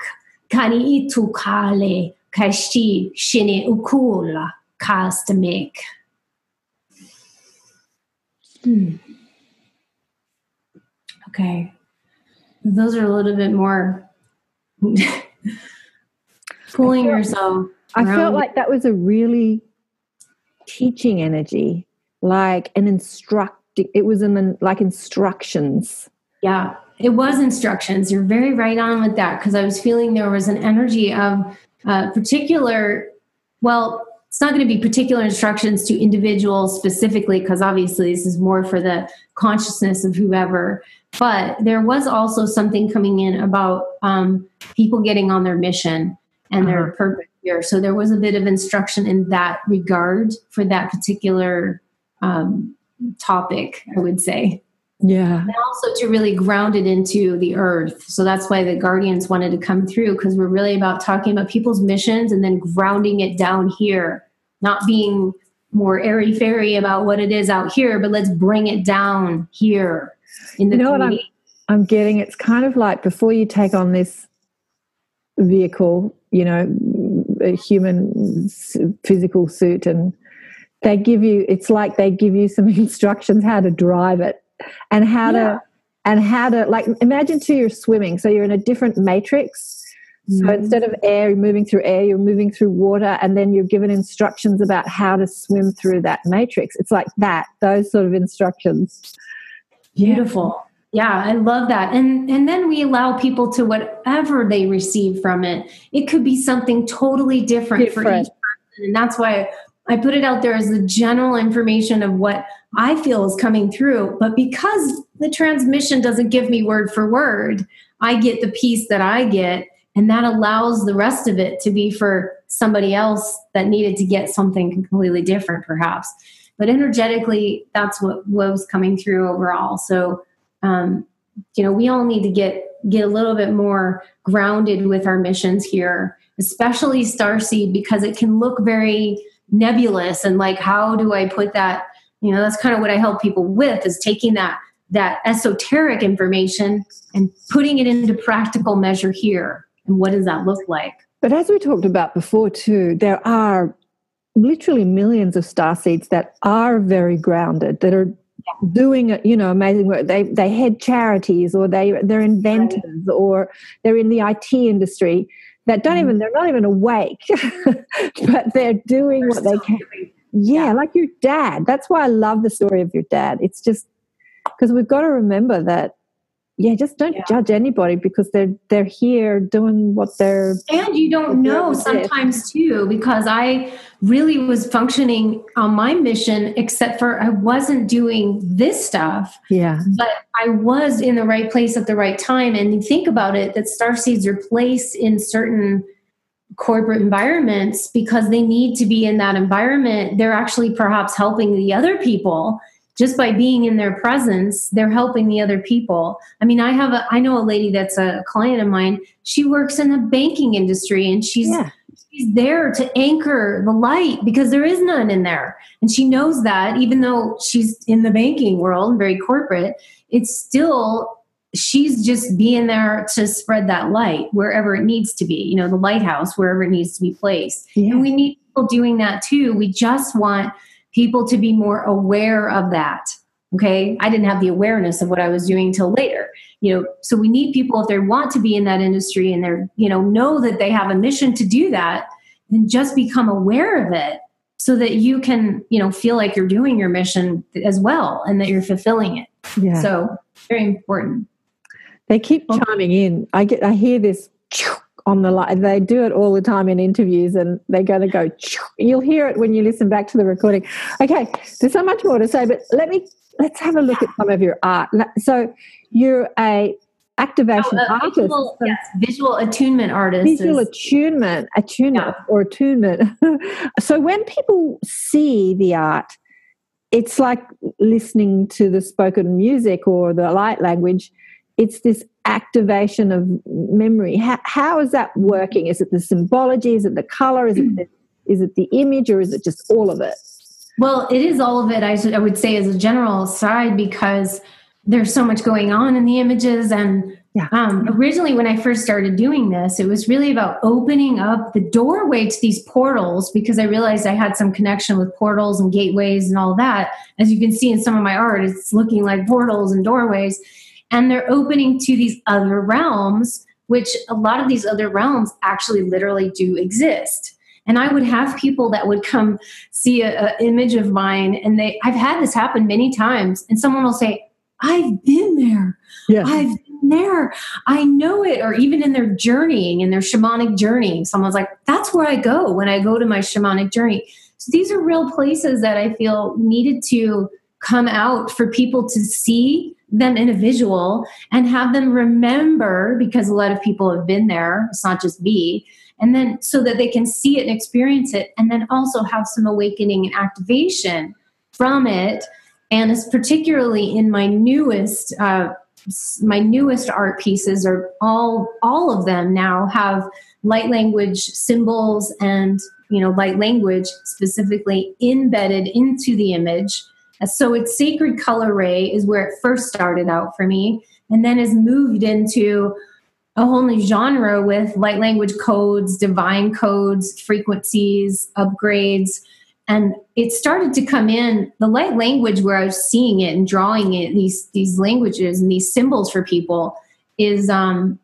kani itu kale kashti shini ukula kastamik. Hmm. Okay. Those are a little bit more pulling yourself. I felt like that was a really teaching energy, like an instructing. It was in like instructions. Yeah, it was instructions. You're very right on with that because I was feeling there was an energy of uh, particular, well, it's not going to be particular instructions to individuals specifically because obviously this is more for the consciousness of whoever. But there was also something coming in about um, people getting on their mission and their Uh-huh. purpose here. So there was a bit of instruction in that regard for that particular um, topic, I would say Yeah. and also to really ground it into the earth. So that's why the guardians wanted to come through because we're really about talking about people's missions and then grounding it down here, not being more airy fairy about what it is out here, but let's bring it down here in the You know what I'm- I'm getting it's kind of like before you take on this vehicle, you know, a human physical suit, and they give you, it's like they give you some instructions how to drive it and how Yeah. to, and how to, like, imagine too, you're swimming. So you're in a different matrix. So Mhm. instead of air, you're moving through air, you're moving through water, and then you're given instructions about how to swim through that matrix. It's like that, those sort of instructions. Beautiful. Yeah, I love that. And and then we allow people to whatever they receive from it. It could be something totally different, for each person. And that's why I put it out there as the general information of what I feel is coming through. But because the transmission doesn't give me word for word, I get the piece that I get. And that allows the rest of it to be for somebody else that needed to get something completely different, perhaps. But energetically that's what was coming through overall. So um, you know we all need to get get a little bit more grounded with our missions here especially starseed because it can look very nebulous and like how do i put that? You know that's kind of what i help people with is taking that that esoteric information and putting it into practical measure here and what does that look like But as we talked about before, too, there are literally millions of star seeds that are very grounded, that are doing you know amazing work. They they head charities, or they they're inventors, or they're in the IT industry that don't even mm-hmm. they're not even awake, but they're doing what they can. Yeah, like your dad. That's why I love the story of your dad. It's just because we've got to remember that. Yeah, just don't Yeah. judge anybody because they're they're here doing what they're And you don't know sometimes too, because I really was functioning on my mission, except for I wasn't doing this stuff, yeah but I was in the right place at the right time. And you think about it that star seeds are placed in certain corporate environments because they need to be in that environment. They're actually perhaps helping the other people just by being in their presence they're helping the other people. I mean i have a i know a lady that's a client of mine. She works in the banking industry and she's yeah. she's there to anchor the light because there is none in there. And she knows that even though she's in the banking world very corporate it's still she's just being there to spread that light wherever it needs to be you know the lighthouse wherever it needs to be placed. Yeah. and we need people doing that too. We just want people to be more aware of that okay? I didn't have the awareness of what i was doing till later you know? So we need people if they want to be in that industry and they're you know know that they have a mission to do that then just become aware of it so that you can you know feel like you're doing your mission as well and that you're fulfilling it. Yeah. So very important. They keep chiming in. I get i hear this on the line they do it all the time in interviews and they're going to go you'll hear it when you listen back to the recording. Okay there's so much more to say but let me let's have a look at some of your art. So you're a activation Oh, a artist. visual, yes, visual attunement artist visual is- attunement attunement Yeah. or attunement. So when people see the art it's like listening to the spoken music or the light language. It's this activation of memory how, how is that working is it the symbology is it the color is it the, is it the image or is it just all of it Well, it is all of it, I, should, I would say, as a general aside, because there's so much going on in the images and Yeah. Um, originally, when I first started doing this, it was really about opening up the doorway to these portals because I realized I had some connection with portals and gateways and all that. As you can see in some of my art, it's looking like portals and doorways. And they're opening to these other realms, which a lot of these other realms actually literally do exist and i would have people that would come see an image of mine and they i've had this happen many times and someone will say i've been there Yeah. I've been there. I know it. Or even in their journeying, in their shamanic journey, someone's like, that's where I go when I go to my shamanic journey. So these are real places that I feel needed to come out for people to see them in a visual and have them remember because a lot of people have been there. It's not just me. And then so that they can see it and experience it, and then also have some awakening and activation from it. And it's particularly in my newest uh, my newest art pieces are all all of them now have light language symbols and you know light language specifically embedded into the image so it's sacred color ray is where it first started out for me and then has moved into a whole new genre with light language codes divine codes frequencies upgrades. And it started to come in the light language where i was seeing it and drawing it these these languages and these symbols for people is um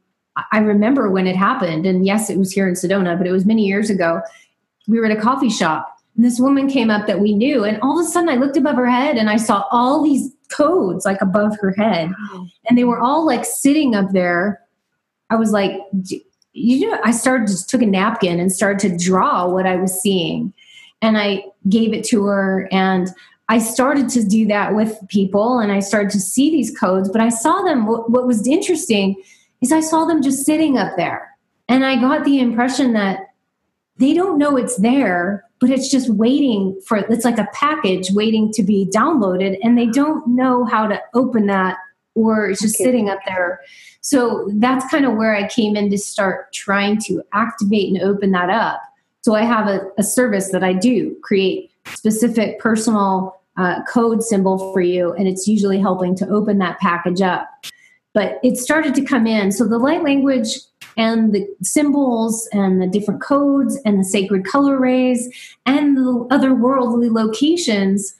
i remember when it happened. And yes it was here in sedona but it was many years ago. We were at a coffee shop and this woman came up that we knew and all of a sudden i looked above her head and i saw all these codes like above her head. And they were all like sitting up there. I was like you know i started just took a napkin and started to draw what i was seeing. And I gave it to her and I started to do that with people and I started to see these codes, but I saw them. What, what was interesting is I saw them just sitting up there. And I got the impression that they don't know it's there, but it's just waiting for it's like a package waiting to be downloaded and they don't know how to open that or it's just Okay. sitting up there. So that's kind of where I came in to start trying to activate and open that up. So I have a, a service that I do create specific personal uh, code symbol for you, and it's usually helping to open that package up. But it started to come in. So the light language and the symbols and the different codes and the sacred color rays and the otherworldly locations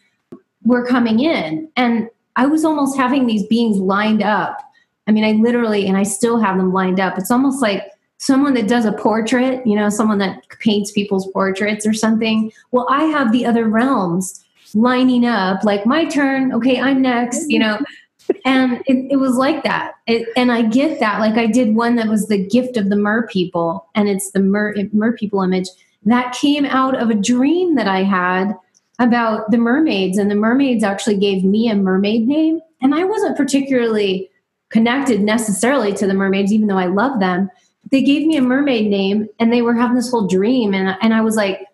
were coming in. And I was almost having these beings lined up. I mean, I literally, and I still have them lined up. It's almost like someone that does a portrait, you know, someone that paints people's portraits or something. Well, I have the other realms lining up, like my turn. Okay, I'm next, you know. And it, it was like that. It, and I get that. Like I did one that was the gift of the mer people, and it's the mer, mer people image that came out of a dream that I had about the mermaids. And the mermaids actually gave me a mermaid name. And I wasn't particularly connected necessarily to the mermaids, even though I love them they gave me a mermaid name and they were having this whole dream and, and i was like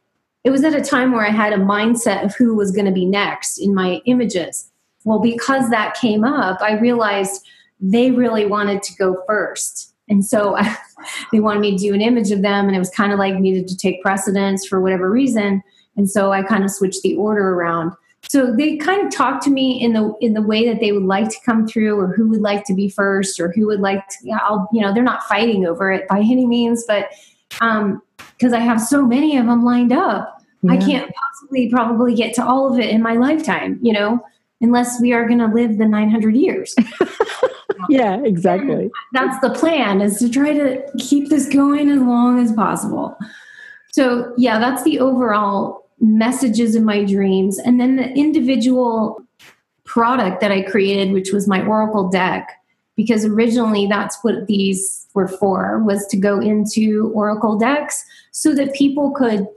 it was at a time where i had a mindset of who was going to be next in my images well because that came up i realized they really wanted to go first. And so I, they wanted me to do an image of them and it was kind of like needed to take precedence for whatever reason. And so i kind of switched the order around. So they kind of talked to me in the in the way that they would like to come through or who would like to be first or who would like to yeah, I'll, you know they're not fighting over it by any means but um because i have so many of them lined up i can't possibly probably get to all of it in my lifetime you know unless we are going to live the 900 years. Yeah, exactly. that's the plan is to try to keep this going as long as possible. So yeah that's the overall messages in my dreams. And then the individual product that i created which was my oracle deck because originally that's what these were for was to go into oracle decks so that people could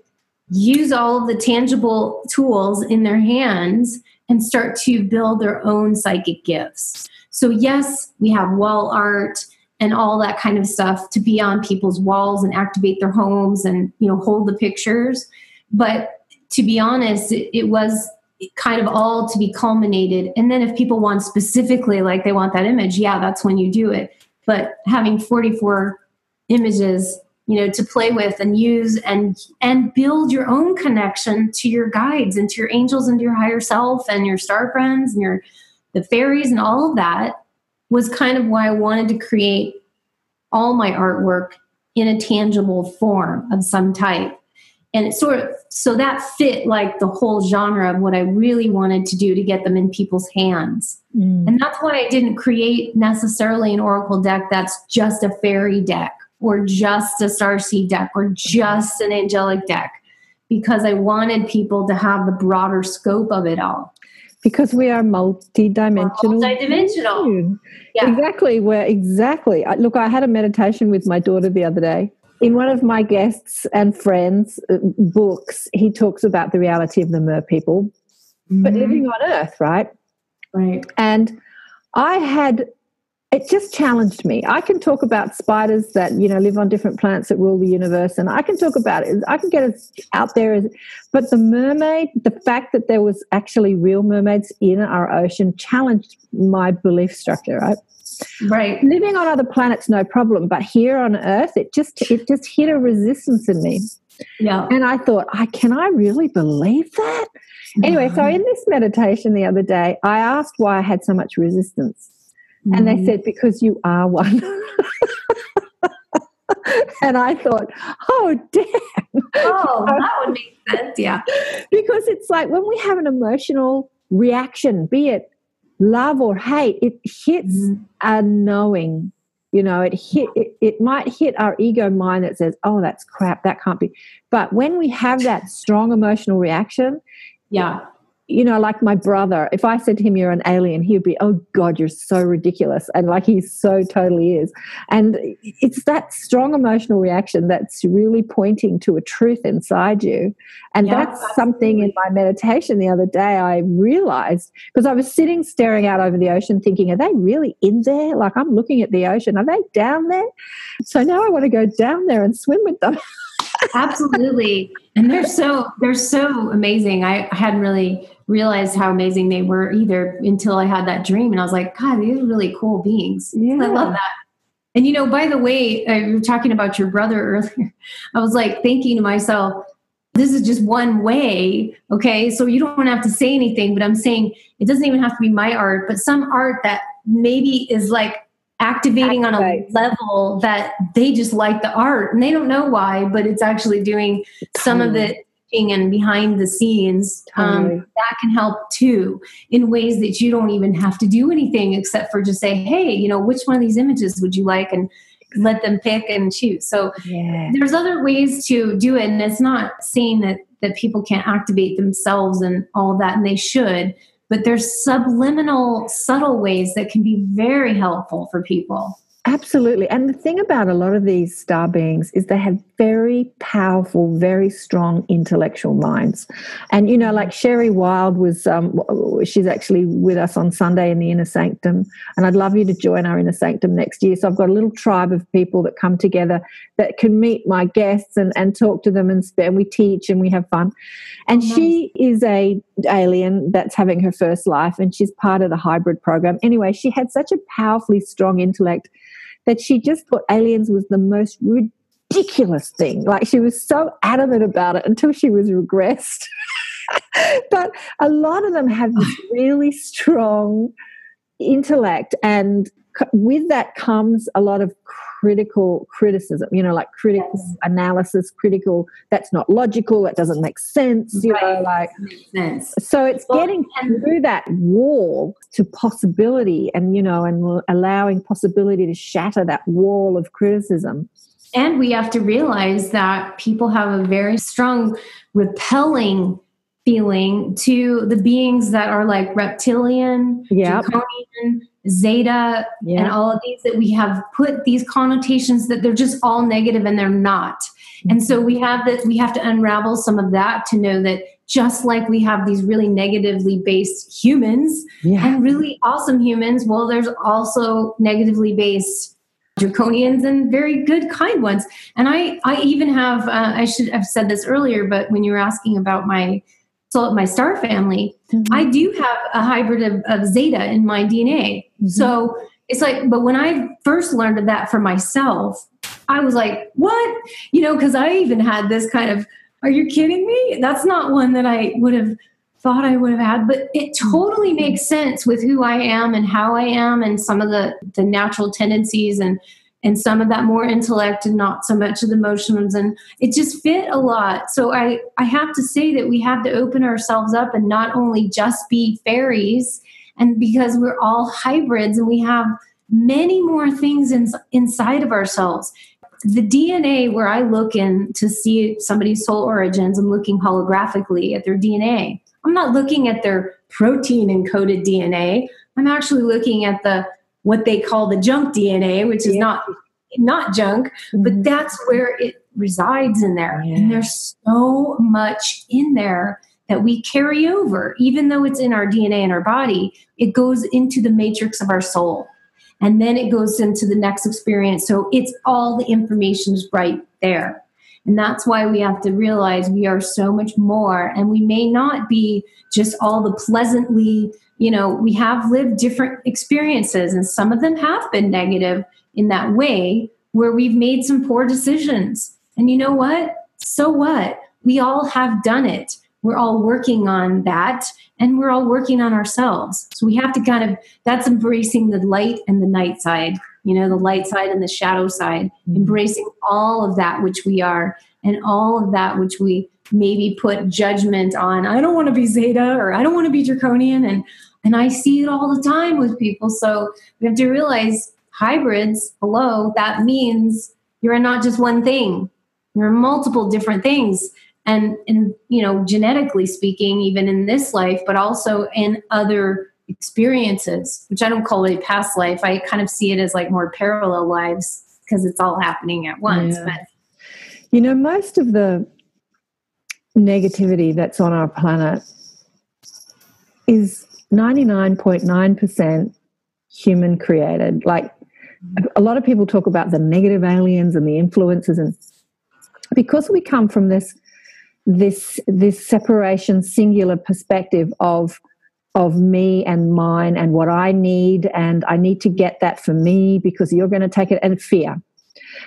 use all of the tangible tools in their hands and start to build their own psychic gifts. So yes we have wall art and all that kind of stuff to be on people's walls and activate their homes and you know hold the pictures. But to be honest it, it was kind of all to be culminated. And then if people want specifically like they want that image yeah that's when you do it. But having 44 images you know to play with and use and and build your own connection to your guides and to your angels and to your higher self and your star friends and your the fairies and all of that was kind of why I wanted to create all my artwork in a tangible form of some type. And it sort of, so that fit like the whole genre of what I really wanted to do to get them in people's hands. Mm. And that's why I didn't create necessarily an oracle deck that's just a fairy deck or just a starseed deck or just an angelic deck because I wanted people to have the broader scope of it all. Because we are multi-dimensional. Multidimensional. beings. Yeah. Exactly. Where exactly. Look, I had a meditation with my daughter the other day. In one of my guests and friends' uh, books, he talks about the reality of the mer people, but Mhm. living on Earth, right? Right. and i had it just challenged me i can talk about spiders that you know live on different planets that rule the universe and i can talk about it i can get it out there as but the mermaid the fact that there was actually real mermaids in our ocean challenged my belief structure right Right. living on other planets no problem but here on earth it just it just hit a resistance in me Yeah. and I thought, I can I really believe that? Anyway, so mm-hmm. in this meditation the other day, I asked why I had so much resistance. And they Mhm. said, because you are one. and I thought, oh, damn. Oh, that would make sense. Yeah. because it's like when we have an emotional reaction, be it love or hate, it hits Mhm. a knowing. You know, it hit it, it might hit our ego mind that says, Oh, that's crap, that can't be. But when we have that strong emotional reaction, Yeah. You know, like my brother, if I said to him, You're an alien, he would be, Oh God, you're so ridiculous. And like he so totally is. And it's that strong emotional reaction that's really pointing to a truth inside you. And Yeah, that's something in my meditation the other day I realized because I was sitting staring out over the ocean thinking, Are they really in there? Like I'm looking at the ocean, are they down there? So now I want to go down there and swim with them. Absolutely. And they're so they're so amazing. I hadn't really realized how amazing they were either until I had that dream and I was like, God, these are really cool beings. I love that. And you know, by the way, uh, you were talking about your brother earlier. I was like thinking to myself, this is just one way. Okay. So you don't have to say anything, but I'm saying it doesn't even have to be my art, but some art that maybe is like activating on a level that they just like the art and they don't know why, but it's actually doing some of the and behind the scenes um, that can help too in ways that you don't even have to do anything except for just say hey you know which one of these images would you like? and let them pick and choose. So Yeah. there's other ways to do it and it's not saying that that people can't activate themselves and all that and they should but there's subliminal subtle ways that can be very helpful for people Absolutely. And the thing about a lot of these star beings is they have very powerful, very strong intellectual minds. And, you know, like Sherry Wild was, um, she's actually with us on Sunday in the Inner Sanctum. And I'd love you to join our Inner Sanctum next year. So I've got a little tribe of people that come together that can meet my guests and, and talk to them and, and we teach and we have fun. And nice. she is a alien that's having her first life and she's part of the hybrid program. Anyway, she had such a powerfully strong intellect that she just thought aliens was the most ridiculous thing. Like she was so adamant about it until she was regressed. but a lot of them have this really strong intellect and with that comes a lot of critical criticism you know like critical Yes. analysis critical that's not logical that doesn't make sense you know like sense. So it's Well, getting through that wall to possibility and you know and allowing possibility to shatter that wall of criticism. And we have to realize that people have a very strong repelling feeling to the beings that are like reptilian, Yep. draconian, zeta, Yeah. and all of these that we have put these connotations that they're just all negative and they're not. And so we have that we have to unravel some of that to know that just like we have these really negatively based humans yeah and really awesome humans, well, there's also negatively based draconians and very good kind ones and i i even have uh, i should have said this earlier but when you were asking about my so my star family mm-hmm. i do have a hybrid of, of zeta in my dna mm-hmm. so it's like but when i first learned of that for myself i was like what? You know because i even had this kind of are you kidding me? That's not one that i would have thought I would have had, but it mm-hmm. totally makes sense with who I am and how I am and some of the the natural tendencies and and some of that more intellect and not so much of the emotions and it just fit a lot. So i i have to say that we have to open ourselves up and not only just be fairies and because we're all hybrids and we have many more things in, inside of ourselves. The dna where i look in to see somebody's soul origins i'm looking holographically at their dna i'm not looking at their protein encoded dna i'm actually looking at the what they call the junk DNA, which is yeah. not not junk, mm-hmm. but that's where it resides in there. Yeah. And there's so much in there that we carry over, even though it's in our DNA in our body, it goes into the matrix of our soul. And then it goes into the next experience. So it's all the information is right there. And that's why we have to realize we are so much more. And we may not be just all the pleasantly you know, we have lived different experiences, and some of them have been negative in that way where we've made some poor decisions. And you know what? So what? We all have done it. We're all working on that and we're all working on ourselves. So we have to kind of, that's embracing the light and the night side, you know, the light side and the shadow side, mm-hmm. embracing all of that which we are and all of that which we maybe put judgment on. I don't want to be Zeta or I don't want to be Draconian. And and I see it all the time with people. So we have to realize hybrids, hello, that means you're not just one thing. You're multiple different things. And and you know, genetically speaking, even in this life, but also in other experiences, which I don't call it a past life. I kind of see it as like more parallel lives because it's all happening at once. Yeah. But you know, most of the negativity that's on our planet is 99.9% human created. Like a lot of people talk about the negative aliens and the influences and because we come from this this this separation singular perspective of of me and mine and what I need and I need to get that for me because you're going to take it and fear.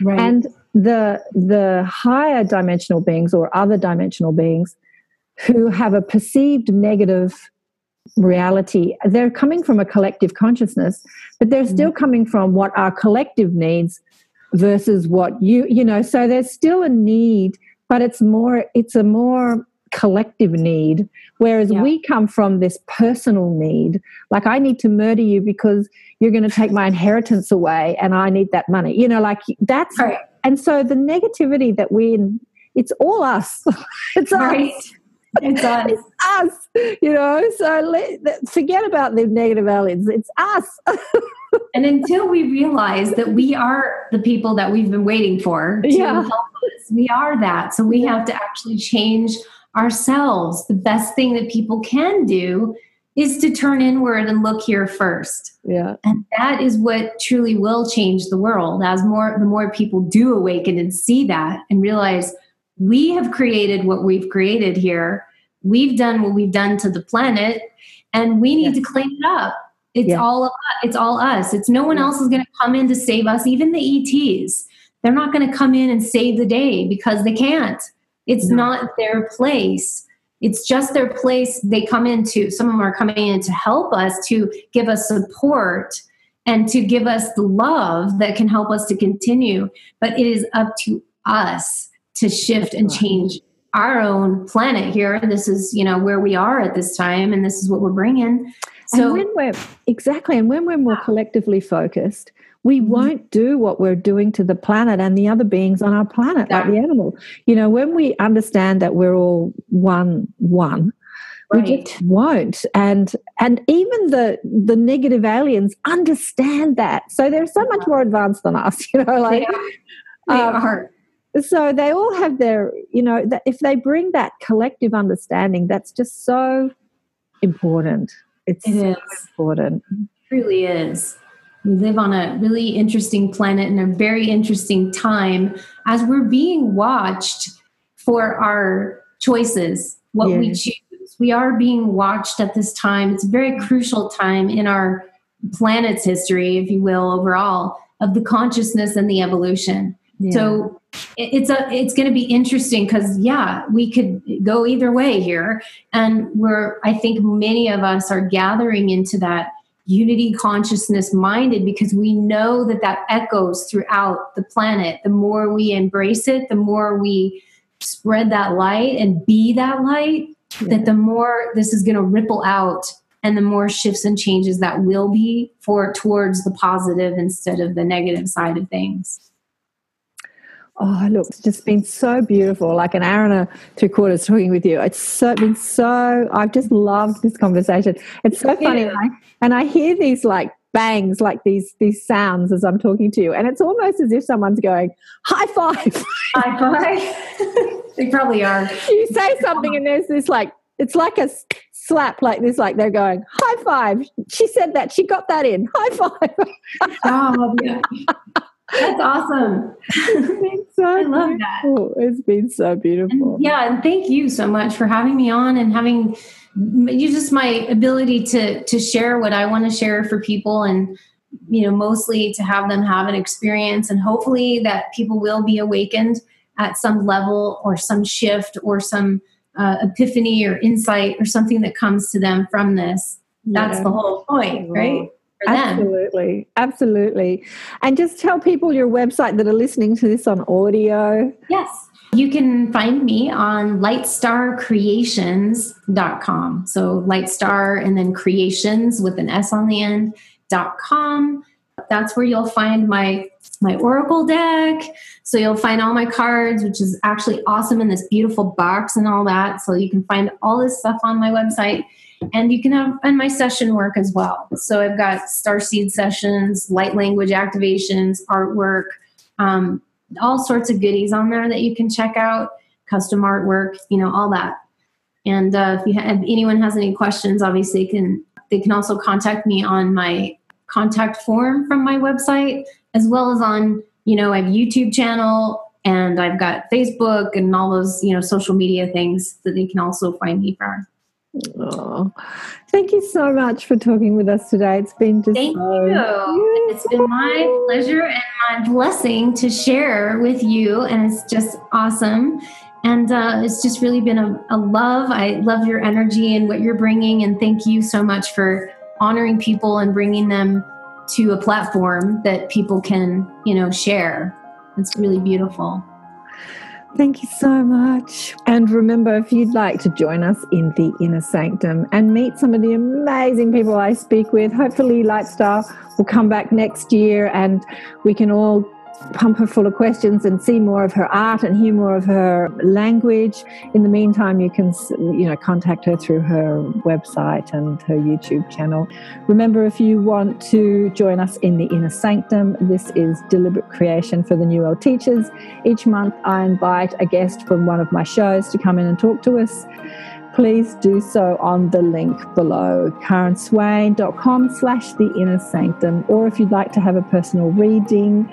Right. And the the higher dimensional beings or other dimensional beings who have a perceived negative reality. They're coming from a collective consciousness, but they're still mm. coming from what our collective needs versus what you, you know, so there's still a need, but it's more, it's a more collective need. Whereas yeah. we come from this personal need. Like, I need to murder you because you're going to take my inheritance away and I need that money. You know, like that's, right. and so the negativity that we, it's all us. it's right. us it's us. it's us, you know. So let, forget about the negative aliens. It's us. and until we realize that we are the people that we've been waiting for to yeah. help us, we are that. So we have to actually change ourselves. The best thing that people can do is to turn inward and look here first. Yeah. And that is what truly will change the world as more the more people do awaken and see that and realize we have created what we've created here. We've done what we've done to the planet, and we need yes. to clean it up. It's yes. all it's all us. It's no one else is going to come in to save us. Even the ETs, they're not going to come in and save the day because they can't. It's no. not their place. It's just their place they come into. Some of them are coming in to help us, to give us support, and to give us the love that can help us to continue. But it is up to us to shift and change our own planet here. This is, you know, where we are at this time, and this is what we're bringing. So, and when we're exactly, and when we're more collectively focused, we mm-hmm. won't do what we're doing to the planet and the other beings on our planet, like the animal. You know, when we understand that we're all one, one, right. we just won't. And and even the the negative aliens understand that, so they're so much more advanced than us. You know, like they are. They um, are so they all have their you know that if they bring that collective understanding that's just so important. It's it so important. It truly is. We live on a really interesting planet in a very interesting time as we're being watched for our choices what we choose. We are being watched at this time. It's a very crucial time in our planet's history if you will overall of the consciousness and the evolution Yeah. So it's a it's going to be interesting because yeah we could go either way here and we're i think many of us are gathering into that unity consciousness minded because we know that that echoes throughout the planet the more we embrace it the more we spread that light and be that light yeah. that the more this is going to ripple out and the more shifts and changes that will be for towards the positive instead of the negative side of things Oh, look, it's just been so beautiful. Like an hour and a three quarters talking with you. It's so been so. I've just loved this conversation. It's so funny, yeah. and I hear these like bangs, like these these sounds as I'm talking to you, and it's almost as if someone's going high five. High five. they probably are. You say something, and there's this like it's like a slap like this, like they're going high five. She said that. She got that in. High five. oh, yeah. That's awesome. so I love beautiful. that. It's been so beautiful. And yeah, and thank you so much for having me on and having you just my ability to to share what I want to share for people and you know mostly to have them have an experience and hopefully that people will be awakened at some level or some shift or some uh, epiphany or insight or something that comes to them from this. That's yeah. the whole point, right? Absolutely. Absolutely. And just tell people your website that are listening to this on audio. Yes. You can find me on lightstarcreations.com. So lightstar and then creations with an S on the end dot com. That's where you'll find my my oracle deck. So you'll find all my cards, which is actually awesome in this beautiful box and all that. So you can find all this stuff on my website and you can have and my session work as well. So i've got star seed sessions light language activations artwork um, all sorts of goodies on there that you can check out custom artwork you know all that. And uh, if you have, if anyone has any questions obviously can they can also contact me on my contact form from my website as well as on you know i have youtube channel and i've got facebook and all those you know social media things that they can also find me from Oh, thank you so much for talking with us today. It's been just thank so you. It's been my pleasure and my blessing to share with you, and it's just awesome. And uh, it's just really been a, a love. I love your energy and what you're bringing, and thank you so much for honoring people and bringing them to a platform that people can, you know, share. It's really beautiful. Thank you so much. And remember, if you'd like to join us in the inner sanctum and meet some of the amazing people I speak with, hopefully Lightstar will come back next year and we can all pump her full of questions and see more of her art and hear more of her language. In the meantime, you can you know contact her through her website and her YouTube channel. Remember, if you want to join us in the inner sanctum, this is deliberate creation for the New World teachers. Each month, I invite a guest from one of my shows to come in and talk to us please do so on the link below karenswain.com slash the inner sanctum or if you'd like to have a personal reading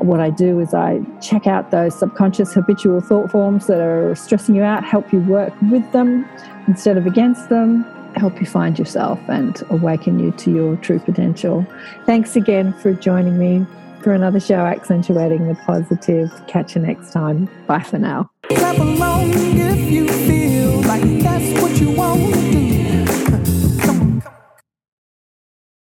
what I do is I check out those subconscious habitual thought forms that are stressing you out, help you work with them instead of against them, help you find yourself and awaken you to your true potential. Thanks again for joining me for another show accentuating the positive. Catch you next time. Bye for now like that's what you want.